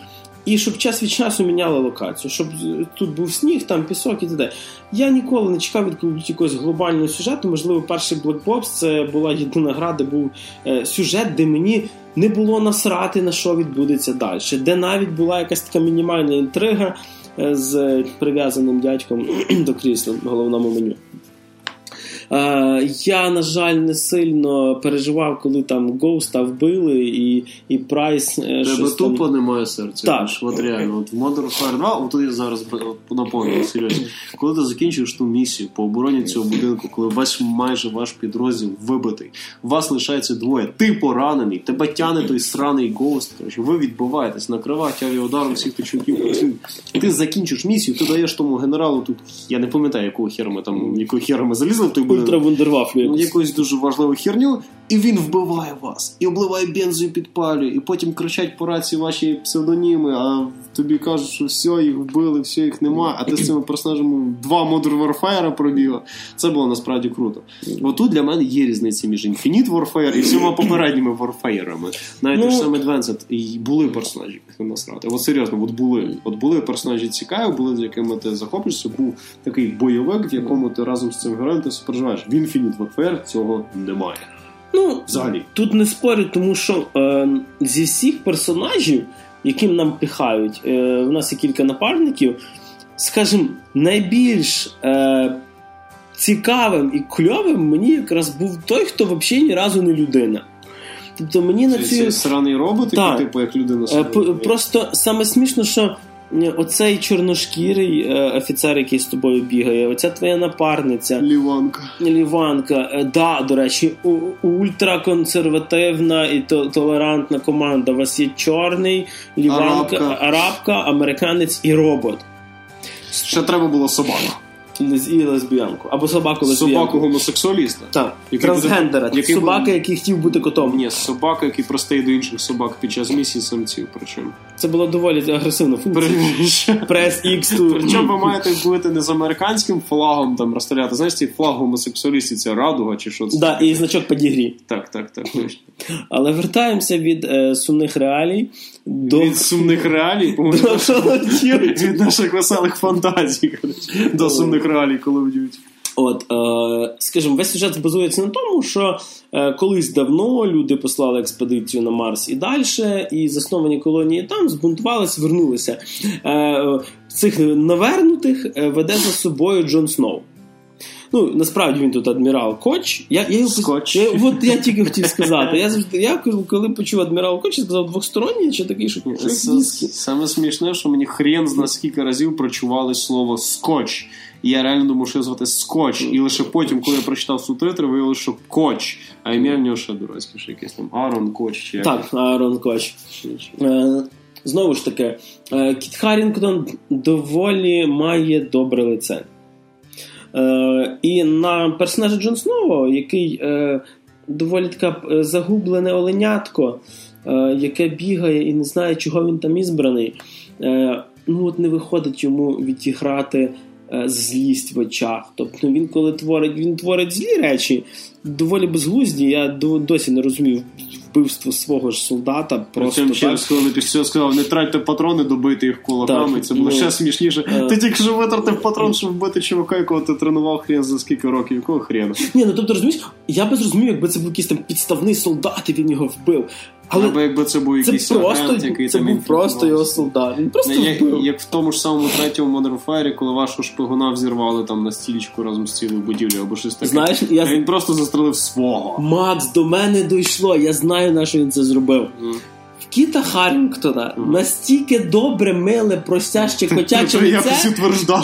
і щоб час від часу міняли локацію, щоб тут був сніг, там пісок і т.д. Я ніколи не чекав від якогось глобального сюжету. Можливо, перший Black Box це була єдина гра, де був е, сюжет, де мені не було насрати на що відбудеться далі, де навіть була якась така мінімальна інтрига е, з прив'язаним дядьком до крісла в головному меню. Е, я, на жаль, не сильно переживав, коли там Гоуста вбили і, і Прайс. е, Тебе щось там- немає серця. Так. От реально, от в Modern Warfare 2, от я зараз наповнюю серйозно. Коли ти закінчуєш ту місію по обороні цього будинку, коли весь майже ваш підрозділ вибитий, вас лишається двоє, ти поранений, тебе тяне той сраний гоуст. Коротше, ви відбуваєтесь, накривають авіаударом всіх точників. Ти закінчиш місію, ти даєш тому генералу тут. Я не пам'ятаю, якого хера ми там, якого хера ми залізли в той будинок. Ультра якусь дуже важливу херню, і він вбиває вас, і обливає бензою підпалює, і потім кричать по рації ваші псевдоніми, а тобі кажуть, що все, їх вбили, все, їх нема, а ти з цими персонажами два Modern Warfare пробігла. Це було насправді круто. Отут для мене є різниця між Infinite Warfare і всіма попередніми Warfare. Навіть Ну- ну, саме Advanced, і були персонажі, насрати. От серйозно, от були. От були персонажі цікаві, були з якими ти захоплюєшся, був такий бойовик, в якому ти разом з цим героєм ти супереживаєш. В Infinite Warfare цього немає. Ну, Взагалі. тут не спорю, тому що е, зі всіх персонажів, яким нам пихають, е, в нас є кілька напарників, скажімо, найбільш е, цікавим і кльовим мені якраз був той, хто взагалі ні разу не людина. Тобто мені на Це, цю. це сраний робот, який типу як людина Е, Просто саме смішно, що оцей чорношкірий е, офіцер, який з тобою бігає, оця твоя напарниця. Ліванка. Ліванка, е, да, до речі, ультраконсервативна і толерантна команда. У вас є чорний, ліванка, Арабка. арабка, американець і робот. Ще треба було собаку. І лесбіянку. Або собаку лесбіянку. Собаку гомосексуаліста. Так, Який трансгендера. буде- який собака, буде- який хотів бути котом. Ні, собака, який простає до інших собак під час місії самців. Причому. Це була доволі агресивна функція. Прес X ту. Причому ви маєте бути не з американським флагом там розстріляти. Знаєш, ці флаг гомосексуалістів, це радуга чи що це? Да, і значок підігрі. Так, так, так, точно. Але вертаємося від е, сумних реалій до, Від сумних реалій, по-моєму, до від наших веселих фантазій коротше, до сумних реалій, коли вдють. От, е, скажімо, весь сюжет базується на тому, що е, колись давно люди послали експедицію на Марс і далі, і засновані колонії там збунтувалися, вернулися. Е, цих навернутих е, веде за собою Джон Сноу. Ну, насправді він тут адмірал Коч. Я, я, його Скотч. Я, от я тільки хотів сказати. Я завжди, я коли почув адмірал Коч, я сказав двосторонній чи такий, що Саме смішне, що мені хрен зна скільки разів прочували слово скотч. І я реально думав, що його звати скотч. І лише потім, коли я прочитав субтитри, виявилося, що коч. А ім'я в нього ще дурацьке, ще якесь там Арон Коч чи як. Так, Аарон Коч. Е, Знову ж таки, е, Кіт Харрінгтон доволі має добре лице. Е, І на персонажа Джон Сноу, який доволі така загублене оленятко, яке бігає і не знає, чого він там ізбраний, ну от не виходить йому відіграти злість в очах. Тобто він, коли творить, він творить злі речі, доволі безглузді. Я досі не розумів вбивство свого ж солдата. Просто так. коли після цього сказав, не тратьте патрони, добити їх кулаками. Так, Це було ну, ще смішніше. е. Ти тільки що витратив патрон, щоб вбити чувака, якого ти тренував хрен за скільки років, якого хрена. Ні, ну тобто розумієш, я би зрозумів, якби це був якийсь там підставний солдат, і він його вбив. Але Або якби це був це якийсь просто, агент, який це там був просто його солдат. Він просто як, вбив. як в тому ж самому третьому Modern Warfare, коли вашого шпигуна взірвали там на стілічку разом з цілою будівлею або щось таке. Знаєш, я- А він просто застрелив свого. Макс, до мене дійшло, я знаю, на що він це зробив. Мгм. Кіта Харрінгтона настільки добре, миле, простяще, котяче лице,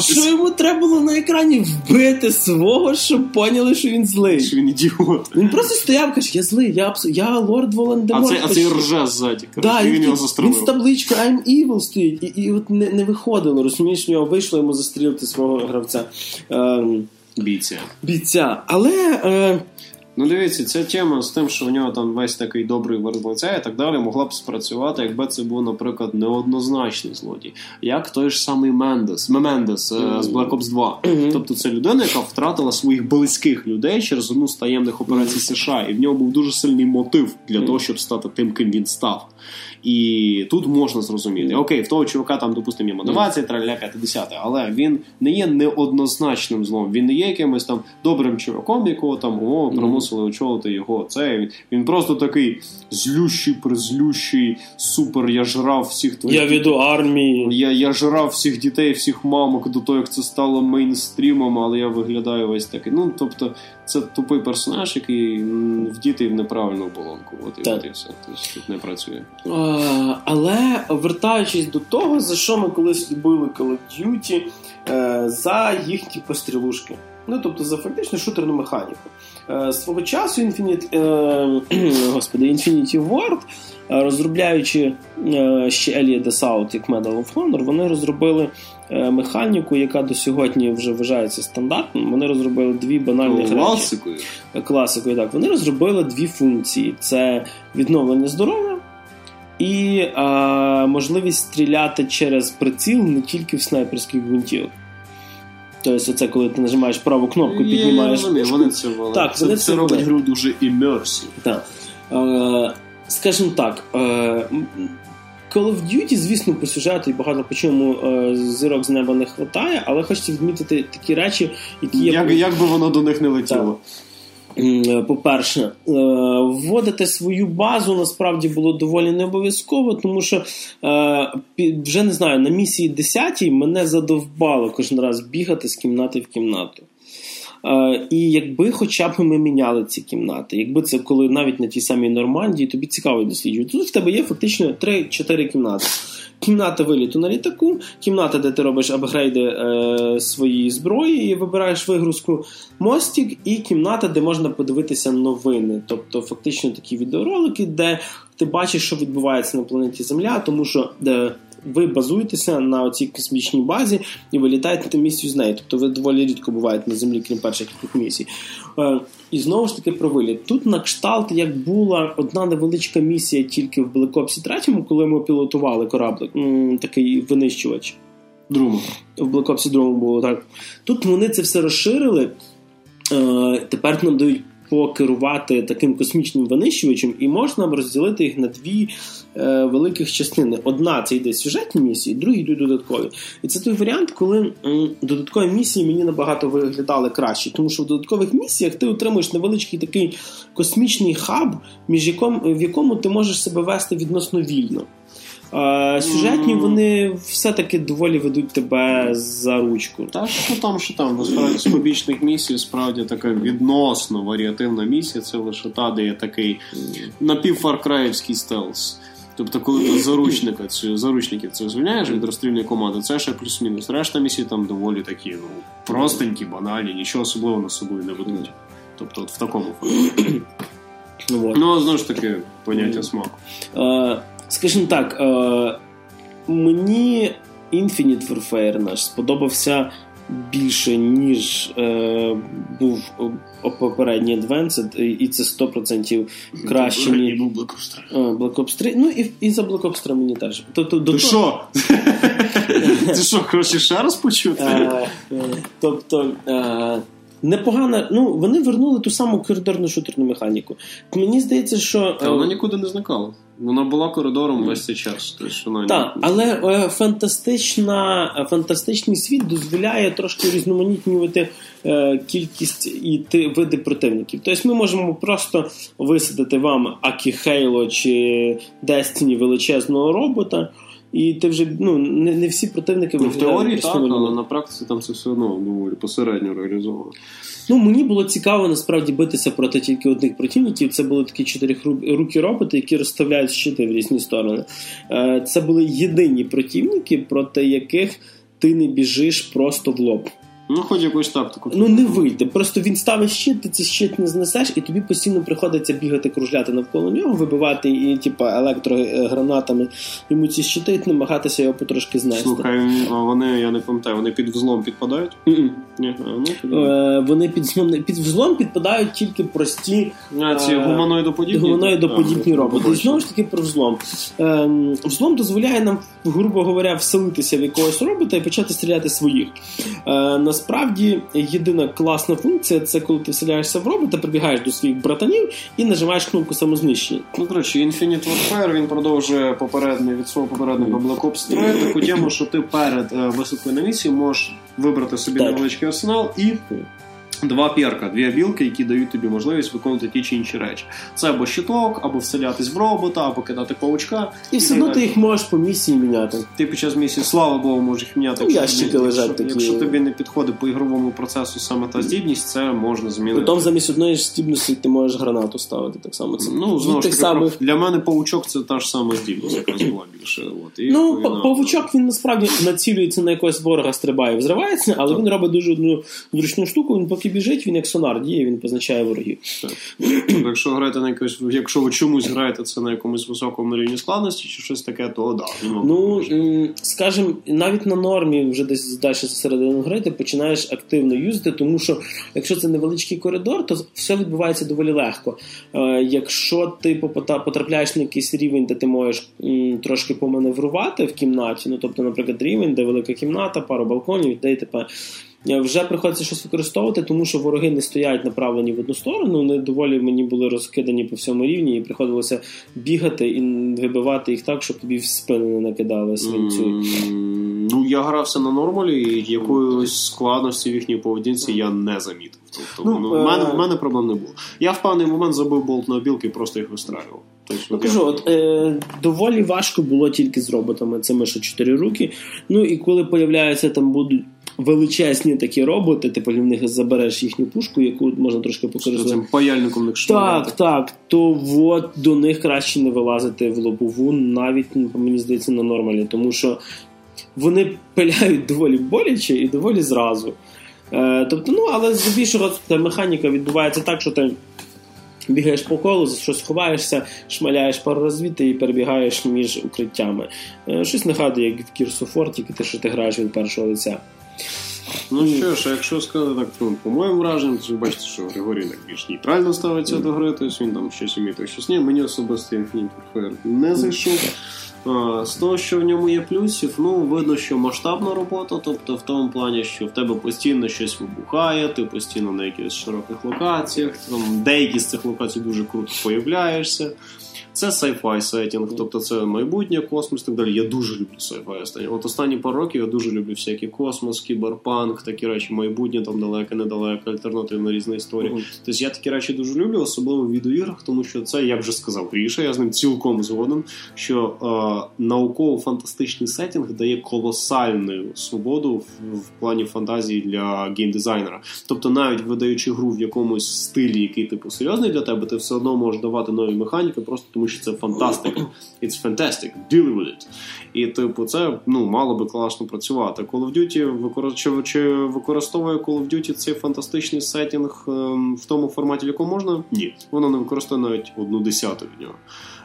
що йому треба було на екрані вбити свого, щоб поняли, що він злий. що він ідіот. Він просто стояв, каже, я злий, я, абс... я лорд А Волан-де-Морт. цей, а цей рже ззаді. Да, він він, його він з табличкою I'm evil стоїть, і, і от не, не виходило, розумієш, в нього вийшло йому застрілити свого гравця. Ем, Бійця. бійця. Але е, Ну дивіться, ця тема з тим, що в нього там весь такий добрий лиця і так далі, могла б спрацювати, якби це був, наприклад, неоднозначний злодій. Як той ж самий Мендес, Мемендес е, з Black Ops 2. Тобто це людина, яка втратила своїх близьких людей через одну з таємних операцій США, і в нього був дуже сильний мотив для того, щоб стати тим, ким він став. І тут можна зрозуміти, окей, в того чувака там, допустимо, є мотивація, траля 50, але він не є неоднозначним злом. Він не є якимось там добрим чуваком, якого там о, примусили очолити його. Це він, просто такий злющий, призлющий, супер. Я жрав всіх твоїх Я веду армії. я, я жрав всіх дітей, всіх мамок до того, як це стало мейнстрімом, але я виглядаю весь такий. Ну, тобто, це тупий персонаж, який вдітий в неправильну оболонку. От і, от і все. Тобто тут не працює. Е, Але вертаючись до того, за що ми колись любили Call of Duty, е, за їхні пострілушки. Ну, тобто за фактично шутерну механіку. Е, Свого часу Infinite, е, господи, Infinity Ward, е, розробляючи ще Elliot Out як Medal of Honor, вони розробили механіку, яка до сьогодні вже вважається стандартною. Вони розробили дві банальні речі Класикою. класикою. Так, вони розробили дві функції: це відновлення здоров'я і е, можливість стріляти через приціл не тільки в снайперських гвинтівок. Тобто, це коли ти нажимаєш праву кнопку, Я піднімаєш. розумію, вони це ввели. Так, це, вони це це робить гру дуже імерсів. Так. Е, скажімо так, е, Call of Duty, звісно, по сюжету і багато по чому е, зірок з неба не вистачає, але хочеться відмітити такі речі, які Як, як би воно до них не летіло. М, По-перше, е, вводити свою базу насправді було доволі не обов'язково, тому що е, вже не знаю, на місії 10 мене задовбало кожен раз бігати з кімнати в кімнату. Е, І якби хоча б ми міняли ці кімнати, якби це коли навіть на тій самій Нормандії, тобі цікаво досліджувати. Тут в тебе є фактично 3-4 кімнати. Кімната виліту на літаку, кімната, де ти робиш апгрейди е, своєї зброї і вибираєш вигрузку, мостик, і кімната, де можна подивитися новини. Тобто, фактично такі відеоролики, де ти бачиш, що відбувається на планеті Земля, тому що де ви базуєтеся на цій космічній базі і вилітаєте на місію з нею. Тобто ви доволі рідко буваєте на землі, крім перших місій. Е, і знову ж таки про виліт. Тут на кшталт, як була одна невеличка місія тільки в Black Ops 3, коли ми пілотували кораблик, такий винищувач. Друмо. В Black Ops 2 було так. Тут вони це все розширили. Е, тепер нам дають покерувати таким космічним винищувачем, і можна розділити їх на дві е, великих частини. Одна це йде сюжетні місії, другі йдуть додаткові. І це той варіант, коли м, додаткові місії мені набагато виглядали краще, тому що в додаткових місіях ти отримуєш невеличкий такий космічний хаб, між яком, в якому ти можеш себе вести відносно вільно. Е, сюжетні вони все-таки доволі ведуть тебе за ручку. Та що там, що там, насправді з побічних місій справді така відносно варіативна місія, це лише та, де є такий напівфаркраївський стелс. Тобто, коли ти заручника цю заручників це звільняєш від розстрільної команди, це ще плюс-мінус. Решта місій там доволі такі, ну, простенькі, банальні, нічого особливого на собою не ведуть. Тобто, от в такому форматі. Ну, знову ж таки, поняття смаку. Скажімо так, е, мені Infinite Warfare наш сподобався більше, ніж е, був попередній Advanced, і- це 100% краще, ніж був Black Ops 3. е, Black Ops 3. Ну і, і за Black Ops 3 мені теж. Тобто, до Ти того- що? Ти що, хочеш ще раз почути? Е, е, Тобто. Е, Непогано, ну вони вернули ту саму коридорну шутерну механіку. Мені здається, що Та е, вона нікуди не зникала. Вона була коридором весь цей час. Тобто, вона Так, але е, фантастична, е, фантастичний світ дозволяє трошки різноманітнювати е, кількість і ти, види противників. Тобто ми можемо просто висадити вам як і Halo чи Destiny величезного робота, і ти вже ну, не, не всі противники Ну, в теорії так, основними. але на практиці там це все одно доволі посередньо реалізовано. Ну, мені було цікаво насправді битися проти тільки одних противників. Це були такі чотирирукі роботи, які розставляють щити в різні сторони. Е, Це були єдині противники, проти яких ти не біжиш просто в лоб. Ну, хоч якусь тактику. Ну не вийде. Просто він ставить щит, ти цей щит не знесеш, і тобі постійно приходиться бігати, кружляти навколо нього, вибивати і, типа, електрогранатами йому ці щити, і намагатися його потрошки знести. Слухай, вони, я не пам'ятаю, вони під взлом підпадають? Ні, ну, під... Е, Вони під взлом, під взлом підпадають тільки прості а, ці е, гуманоїдоподібні? гуманоїдоподібні А, роботи. І знову ж таки про взлом. Ем, Взлом дозволяє нам, грубо говоря, вселитися в якогось робота і почати стріляти своїх. Е, Насправді, єдина класна функція це коли ти вселяєшся в робота, прибігаєш до своїх братанів і нажимаєш кнопку самознищення. Ну, коротше, Infinite Warfare, він продовжує попередний від свого попередника Black Ops 3 таку тему, що ти перед е, висадкою на місії можеш вибрати собі невеличкий арсенал і два перка, дві білки, які дають тобі можливість виконувати ті чи інші речі. Це або щиток, або вселятись в робота, або кидати паучка. І все одно ти їх можеш по місії міняти. Ти під час місії, слава Богу, можеш їх міняти. Ну, якщо ящики тобі- лежать якщо, такі. Якщо тобі не підходить по ігровому процесу саме та здібність, це можна змінити. Потім замість одної ж стібності ти можеш гранату ставити так само. Це Ну, знову ж таки, самих. для мене паучок це та ж сама здібність, яка була більше. От, і Ну, па- павучок він насправді націлюється на якогось ворога, стрибає, взривається, але він робить дуже одну зручну штуку. Він поки біжить, він як сонар діє, він позначає ворогів. Тобто, якщо граєте на якось, якщо ви чомусь граєте це на якомусь високому рівні складності чи щось таке, то да. Ну, скажімо, навіть на нормі вже десь далі середину гри ти починаєш активно юзати, тому що якщо це невеличкий коридор, то все відбувається доволі легко. Е, якщо ти потрапляєш на якийсь рівень, де ти можеш трошки поманеврувати в кімнаті, ну тобто, наприклад, рівень, де велика кімната, пару балконів, де типа. е, Вже приходиться щось використовувати, тому що вороги не стоять направлені в одну сторону. Вони доволі мені були розкидані по всьому рівні, і приходилося бігати і вибивати їх так, щоб тобі в спину не накидали свинцю. М, Ну, я грався на нормалі, і якоїсь складності в їхній поведінці я не замітив. Тобто, Ну, ну, в, мене, е, в мене проблем не було. Я в певний момент забив болт на білки і просто їх вистраював. Тобто, Ну кажу, от е, доволі важко було тільки з роботами. Цими що чотири руки. Ну і коли появляються там будуть величезні такі роботи, ти в них забереш їхню пушку, яку можна трошки цим паяльником не Так, так. То от до них краще не вилазити в лобову, навіть ну, мені здається, на нормалі, тому що вони пиляють доволі боляче і доволі зразу. Е, тобто, ну, але здебільшого механіка відбувається так, що ти бігаєш по колу, за щось ховаєшся, шмаляєш пару розвіти і перебігаєш між укриттями. Е, щось нагадує, як в Кірсофорт, тільки те, що ти граєш від першого лиця. Ну що ж, якщо сказати так, то по моїм враженням, то бачите, що Григорій так більш нейтрально ставиться до гри, тобто він там щось вміє, то щось ні. Мені особисто Infinite Warfare не зайшов. А, З того, що в ньому є плюсів, ну видно, що масштабна робота, тобто в тому плані, що в тебе постійно щось вибухає, ти постійно на якихось широких локаціях, там деякі з цих локацій дуже круто появляєшся. Це sci-fi сеттінг, тобто це майбутнє, космос і так далі. Я дуже люблю sci-fi останні. От останні пару років я дуже люблю всякі космос, кіберпанк, такі речі, майбутнє, там далеке, недалеке, альтернативна різна історія. Мгм. Тобто я такі речі дуже люблю, особливо в відеоіграх, тому що це, як вже сказав Гріша, я з ним цілком згоден, що е, науково-фантастичний сеттінг дає колосальну свободу в, в плані фантазії для геймдизайнера. Тобто, навіть видаючи гру в якомусь стилі, який типу серйозний для тебе, ти все одно можеш давати нові механіки, просто тому це фантастика. It's fantastic. Deal with it. І типу, це ну мало би класно працювати. Call of Duty викор... чи, чи використовує Call of Duty цей фантастичний сеттінг ем, в тому форматі, в якому можна? Ні, воно не використовує навіть одну десяту від нього.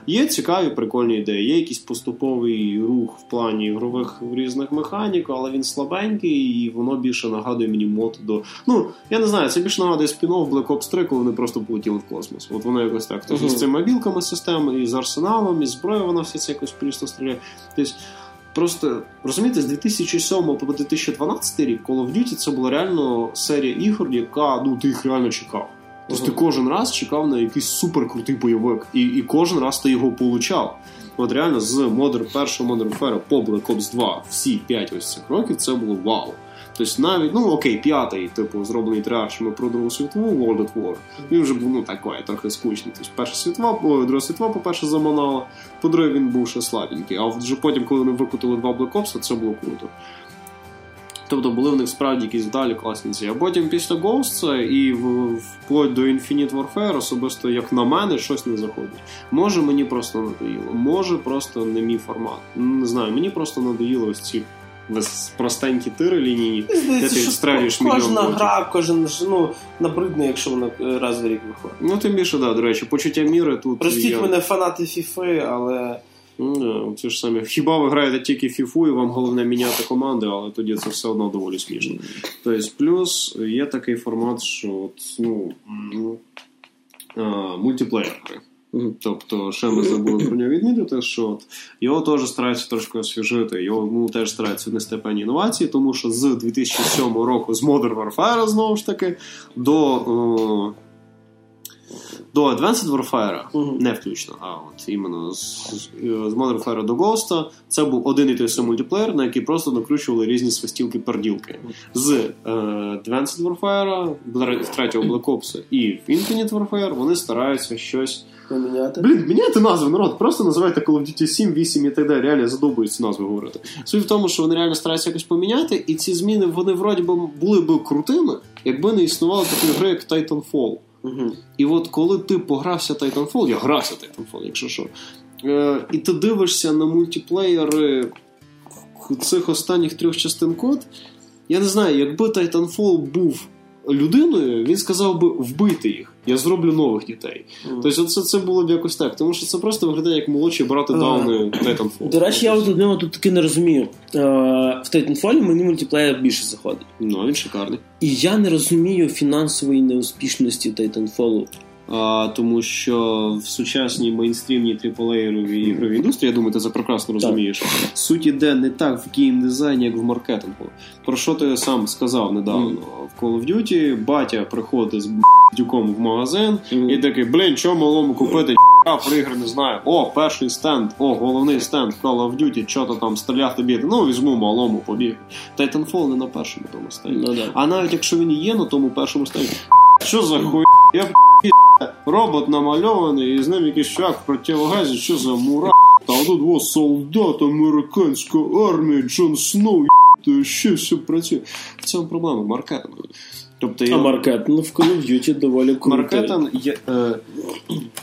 Є цікаві прикольні ідеї, є якийсь поступовий рух в плані ігрових різних механік, але він слабенький, і воно більше нагадує мені мод до. Ну, я не знаю, це більше нагадує спін-офф Black Ops 3, коли вони просто полетіли в космос. От воно якось так. Тобто з цими мобілками системи, і з арсеналом, і зброєю вона все це якось прісно стріляє. Тобто, Просто розумієте, з 2007 по 2012 рік Call of Duty це була реально серія ігор, яка ну ти їх реально чекав. Тобто ти кожен раз чекав на якийсь суперкрутий бойовик, і, і кожен раз ти його получав. От реально з Modern, першого Modern Warfare по Black Ops 2 всі 5 ось цих років це було вау. Тобто навіть, ну окей, п'ятий, типу, зроблений тріаршами про Другу світову World at War. Він вже був ну такий, трохи скучний. Тобто перша світова, о, друга світова, по-перше, заманала, по-друге, він був ще слабенький. А вже потім, коли вони викотили два Black Ops, це було круто. Тобто були в них справді якісь далі класниці. А потім після Ghost і вплоть до Infinite Warfare, особисто як на мене, щось не заходить. Може мені просто надоїло, може просто не мій формат. Не знаю, мені просто надоїло ось ці вес- простенькі тири лінійні, де ти що відстрелюєш кожна мільйон ботів. гра, кожен ну, набридне, якщо вона е, раз в рік виходить. Ну, тим більше, да, до речі, почуття міри тут. Простіть я- мене фанати FIFA, але Ну, це ж самі. Хіба ви граєте тільки фіфу, і вам головне міняти команди, але тоді це все одно доволі смішно. Тобто, плюс є такий формат, що от, ну, а, мультиплеєр гри. Тобто, ще ми забули про нього відмітити, що от його теж стараються трошки освіжити, його ну, теж стараються внести певні інновації, тому що з 2007 року з Modern Warfare, знову ж таки, до, до Advanced Warfare, Мгм. не включно, а от іменно з, з Modern Warfare до Ghost, це був один і той самий мультиплеєр, на який просто накручували різні свистілки-перділки. З е, Advanced Warfare, в третього Black Ops і в Infinite Warfare вони стараються щось поміняти. Блін, міняйте назви, народ, просто називайте Call of Duty 7, 8 і так далі. Реально задовбуються назви говорити. Суть в тому, що вони реально стараються якось поміняти, і ці зміни вони вроді би були б крутими, якби не існувало такої гри, як Titanfall. Угу. І от коли ти погрався Titanfall, я грався Titanfall, якщо що, е, і ти дивишся на мультиплеєри цих останніх трьох частин код, я не знаю, якби Titanfall був людиною, він сказав би вбити їх. Я зроблю нових дітей. Тобто, це, це було б якось так, тому що це просто виглядає як молодші брати Дауни Titanfall. До речі, я от одного тут таки не розумію. Е, в Titanfall мені мультиплеєр більше заходить. Ну, він шикарний. І я не розумію фінансової неуспішності Titanfall. А, тому що в сучасній мейнстрімній триполеєровій ігровій індустрії, я думаю, ти це прекрасно розумієш. Суть іде не так в геймдизайні, як в маркетингу. Про що ти сам сказав недавно? В Call of Duty батя приходить з дюком в магазин і такий, блін, що малому купити? А пригри не знаю. О, перший стенд, о, головний стенд Call of Duty, що то там стріляти б'єти. Ну, візьму малому побіг. Titanfall не на першому тому стенді. Ну, да. А навіть якщо він є на тому першому стенді, що за хуй? Я робот намальований, і з ним якийсь чувак в противогазі, що за мура. Та отут во солдат американської армії, Джон Сноу, то ще все працює. В цьому проблема маркетингу. Тобто А я... маркетинг в Call of Duty доволі крутий. Маркетинг є, е,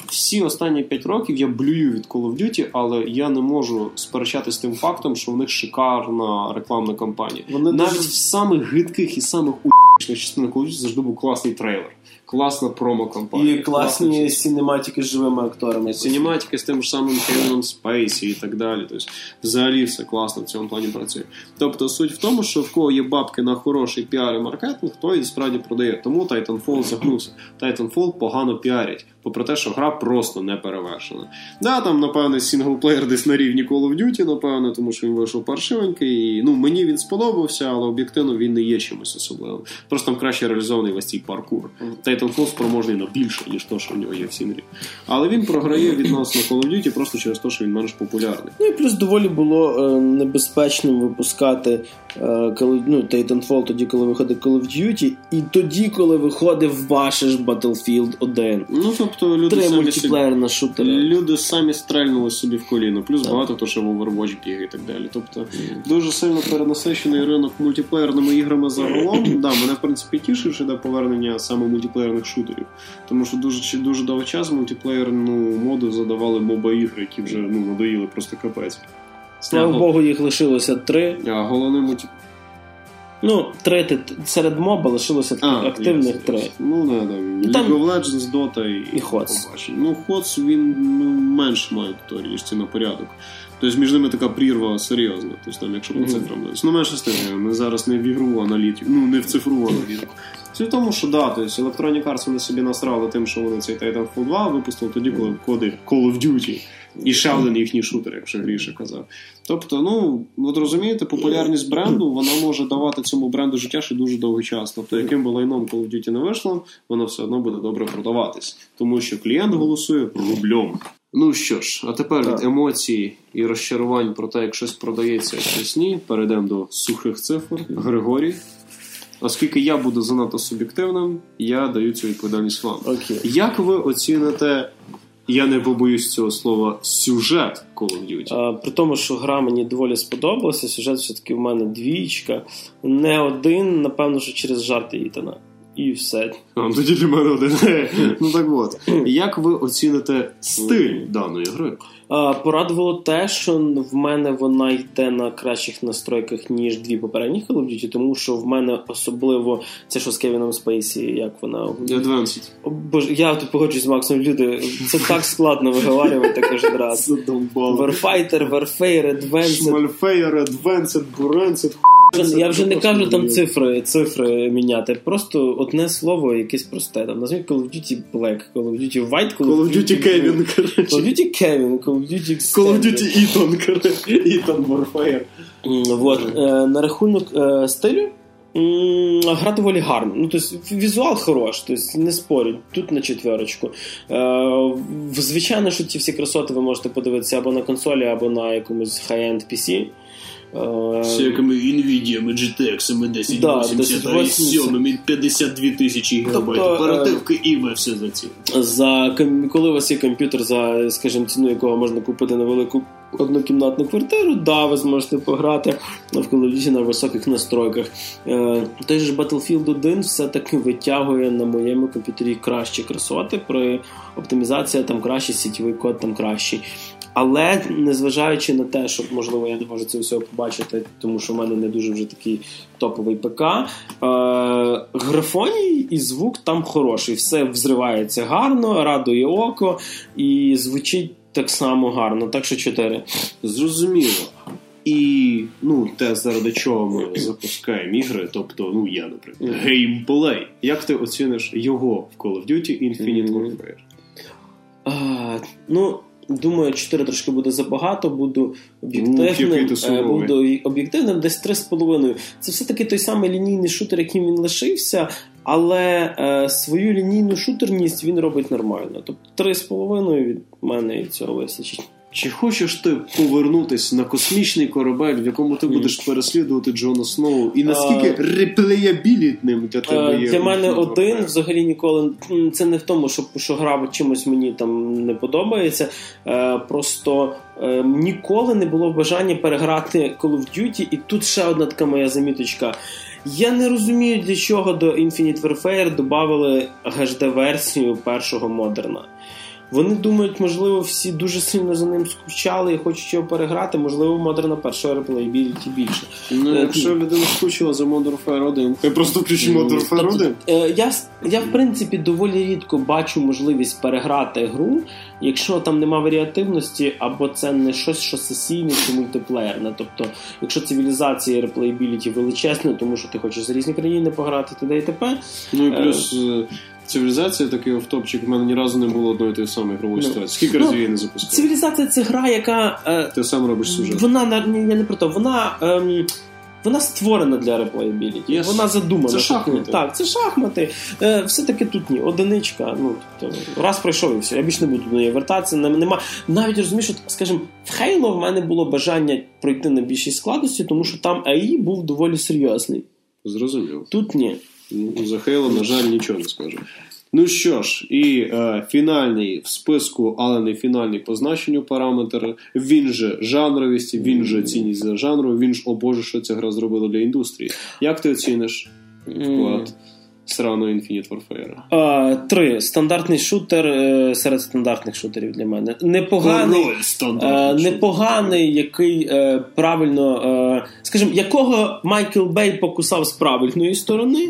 всі останні 5 років я блюю від Call of Duty, але я не можу сперечати з тим фактом, що в них шикарна рекламна кампанія. Вони Навіть дуже- в самих гидких і самих уїшних частинах Call of Duty завжди був класний трейлер, класна промо-компанія. І класні синематики з живими акторами. Сінематіки з тим ж самим Кевіном Спейсі і так далі. Тобто, взагалі все класно в цьому плані працює. Тобто, суть в тому, що в кого є бабки на хороший піар і маркетинг, той справді продає. Тому Titanfall загнувся. Titanfall погано піарять, попри те, що гра просто не перевершена. Да, там, напевне, сінглплеєр десь на рівні Call of Duty, напевне, тому що він вийшов паршивенький. І, ну, мені він сподобався, але об'єктивно він не є чимось особливим. Просто там краще реалізований весь цей паркур. Titanfall спроможний на більше, ніж то, що в нього є в синглі. Але він програє відносно Call of Duty просто через те, що він менш популярний. Ну і плюс доволі було е, небезпечним випускати е, коли, ну, Titanfall тоді, коли виходить Call of Duty, і тоді, коли виходив ваш ж Battlefield 1. Ну, тобто, люди Три самі собі, мультиплеєрна шутера. люди самі стрельнули собі в коліно, плюс Так. багато хто ще в Overwatch бігає і так далі. Тобто, дуже сильно перенасичений ринок мультиплеєрними іграми загалом. Да, мене в принципі тішить, що йде повернення саме мультиплеєрних шутерів. Тому що дуже дуже довгий час мультиплеєрну моду задавали моба ігри, які вже ну надоїли просто капець. Слава. Богу, їх лишилося три. А головний мульті... Ну, три ти- серед моба лишилося таких активних три. Ну, не, Ну, там- League of Legends, Dota і, І HOTS. побачення. Ну, HOTS, він ну, менш має аудиторії, ніж ці на порядок. Тобто між ними така прірва серйозна. Тобто, там, якщо по цифрам дивитися. Ну, менше з тим, ми зараз не в ігрову аналітику, ну, не в цифрову аналітику. Суть в тому, що да, тобто Electronic Arts вони собі насрали тим, що вони цей Titanfall 2 випустили тоді, коли входить Call of Duty. І ще один їхній шутер, якщо Гріша казав. Тобто, ну, от розумієте, популярність бренду вона може давати цьому бренду життя ще дуже довгий час. Тобто, яким би лайном Call of Duty не вийшло, воно все одно буде добре продаватись. Тому що клієнт голосує рублем. Ну що ж, а тепер від емоцій і розчарувань про те, як щось продається, а щось ні, перейдемо до сухих цифр. Григорій. Оскільки я буду занадто суб'єктивним, я даю цю відповідальність вам. Окей. Як ви оціните, я не побоюсь цього слова, сюжет Call of Duty? А, при тому, що гра мені доволі сподобалася, сюжет все-таки в мене двічка. Не один, напевно, що через жарти Ітана. І все. А, ну, тоді для мене один. ну так от. Як ви оціните стиль даної гри? Порадувало те, що в мене вона йде на кращих настройках, ніж дві попередні Call of Duty, тому що в мене особливо це що з Кевіном Спейсі, як вона Advanced. Боже, я тут погоджуюсь з Максом. Люди, це так складно виговарювати кожен раз. Задовбало. Warfighter, Warfare, Advanced. Шмальфеєр, Advanced, Buranced, Я вже не кажу там цифри, цифри міняти. Просто одне слово, якесь просте. Там назвіть Call of Duty Black, Call of Duty White, Call of Duty Kevin, коротше. Call of Duty Kevin, Call of Duty Call of Duty Ethan, коротше. Ethan Warfare. Вот. Е, на рахунок е, стилю. Гра доволі гарна. Ну, тобто, візуал хорош, тобто, не спорю. Тут на четверочку. Е, звичайно, що ті всі красоти ви можете подивитися або на консолі, або на якомусь high-end PC. Е, Всякими NVIDIA, GTX, Да, 1080, 1080. i7, 52 тисячі гігабайт Тобто, оперативки, і ви все за ці. за коли у вас є комп'ютер, за, скажімо, ціну якого можна купити на велику однокімнатну квартиру, да, ви зможете пограти в Duty на високих настройках. Е, той же Battlefield 1 все-таки витягує на моєму комп'ютері кращі красоти. При оптимізації там кращий, сітєвий код там кращий. Але незважаючи на те, що можливо я не можу це все побачити, тому що в мене не дуже вже такий топовий ПК. Е, графоній і звук там хороший. Все взривається гарно, радує око і звучить так само гарно. Так що 4. Зрозуміло. І ну, те, заради чого ми запускаємо ігри, тобто, ну я, наприклад, геймплей. Як ти оціниш його в Call of Duty Infinite. Warfare? А, ну, думаю, 4 трошки буде забагато, буду Ух, об'єктивним. ну, буду об'єктивним десь 3,5. Це все-таки той самий лінійний шутер, яким він лишився, але е, свою лінійну шутерність він робить нормально. Тобто 3,5 від мене і цього вистачить. Чи хочеш ти повернутися на космічний корабель, в якому ти будеш переслідувати Джона Сноу? І наскільки реплеябілітним для тебе є? Для мене один взагалі ніколи це не в тому, що, що гра чимось мені там не подобається. Е, просто е, ніколи не було бажання переграти Call of Duty, і тут ще одна така моя заміточка. Я не розумію, для чого до Infinite Warfare додали HD-версію першого модерна. Вони думають, можливо, всі дуже сильно за ним скучали і хочуть його переграти. Можливо, модерна першого реплеєбіліті більше. Ну, Е, якщо людина скучила за Modern Warfare 1, хай просто включи Modern Warfare 1. Е, Я, я, в принципі, доволі рідко бачу можливість переграти гру, якщо там нема варіативності, або це не щось, що сесійне чи мультиплеєрне. Тобто, якщо цивілізація і реплеєбіліті величезна, тому що ти хочеш за різні країни пограти, т.д. і т.п. Ну і плюс е, цивілізація такий офтопчик, в мене ні разу не було одної тієї самої ігрової Ну, ситуації. Скільки ну, разів я її не запускав? Цивілізація це гра, яка. Е, Ти сам робиш сюжет. вона ні, я не про то, вона. Ем, вона створена для реплеєбіліті. Yes. Вона задумана. Це шахмати. Так, це шахмати. Е, все-таки тут ні, одиничка. Ну, тобто, раз пройшов і все. Я більше не буду до неї вертатися. Нема. Навіть розумієш, от, скажімо, в Halo в мене було бажання пройти на більшій складності, тому що там АІ був доволі серйозний. Зрозумів. Тут ні. За Хейлом, на жаль, нічого не скажу. Ну що ж, і е, фінальний в списку, але не фінальний по значенню параметр. Він же жанровість, він же цінність за жанру, він ж о Боже, що ця гра зробила для індустрії. Як ти оціниш вклад сраного Infinite Warfare? А, три. Стандартний шутер е, серед стандартних шутерів для мене. Непоганий. Король Е, непоганий, який е, правильно, скажімо, якого Майкл Бей покусав з правильної сторони.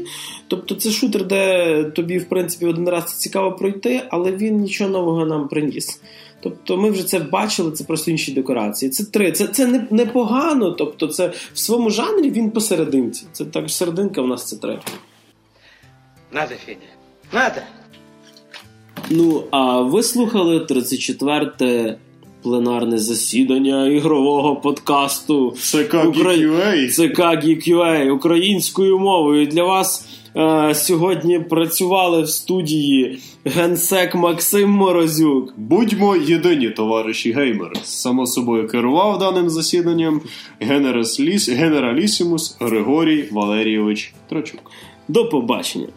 Тобто це шутер, де тобі, в принципі, один раз це цікаво пройти, але він нічого нового нам приніс. Тобто ми вже це бачили, це просто інші декорації. Це три. Це, це не- непогано. Тобто, це в своєму жанрі він посерединці. Це так серединка, у нас це три. Надо, Федя. Надо. Ну, а ви слухали 34-те пленарне засідання ігрового подкасту ЦК GQA. ЦК GQA українською мовою. Для вас е, сьогодні працювали в студії генсек Максим Морозюк. Будьмо єдині, товариші геймери. Само собою керував даним засіданням генерас генералісімус Григорій Валерійович Трочук. До побачення.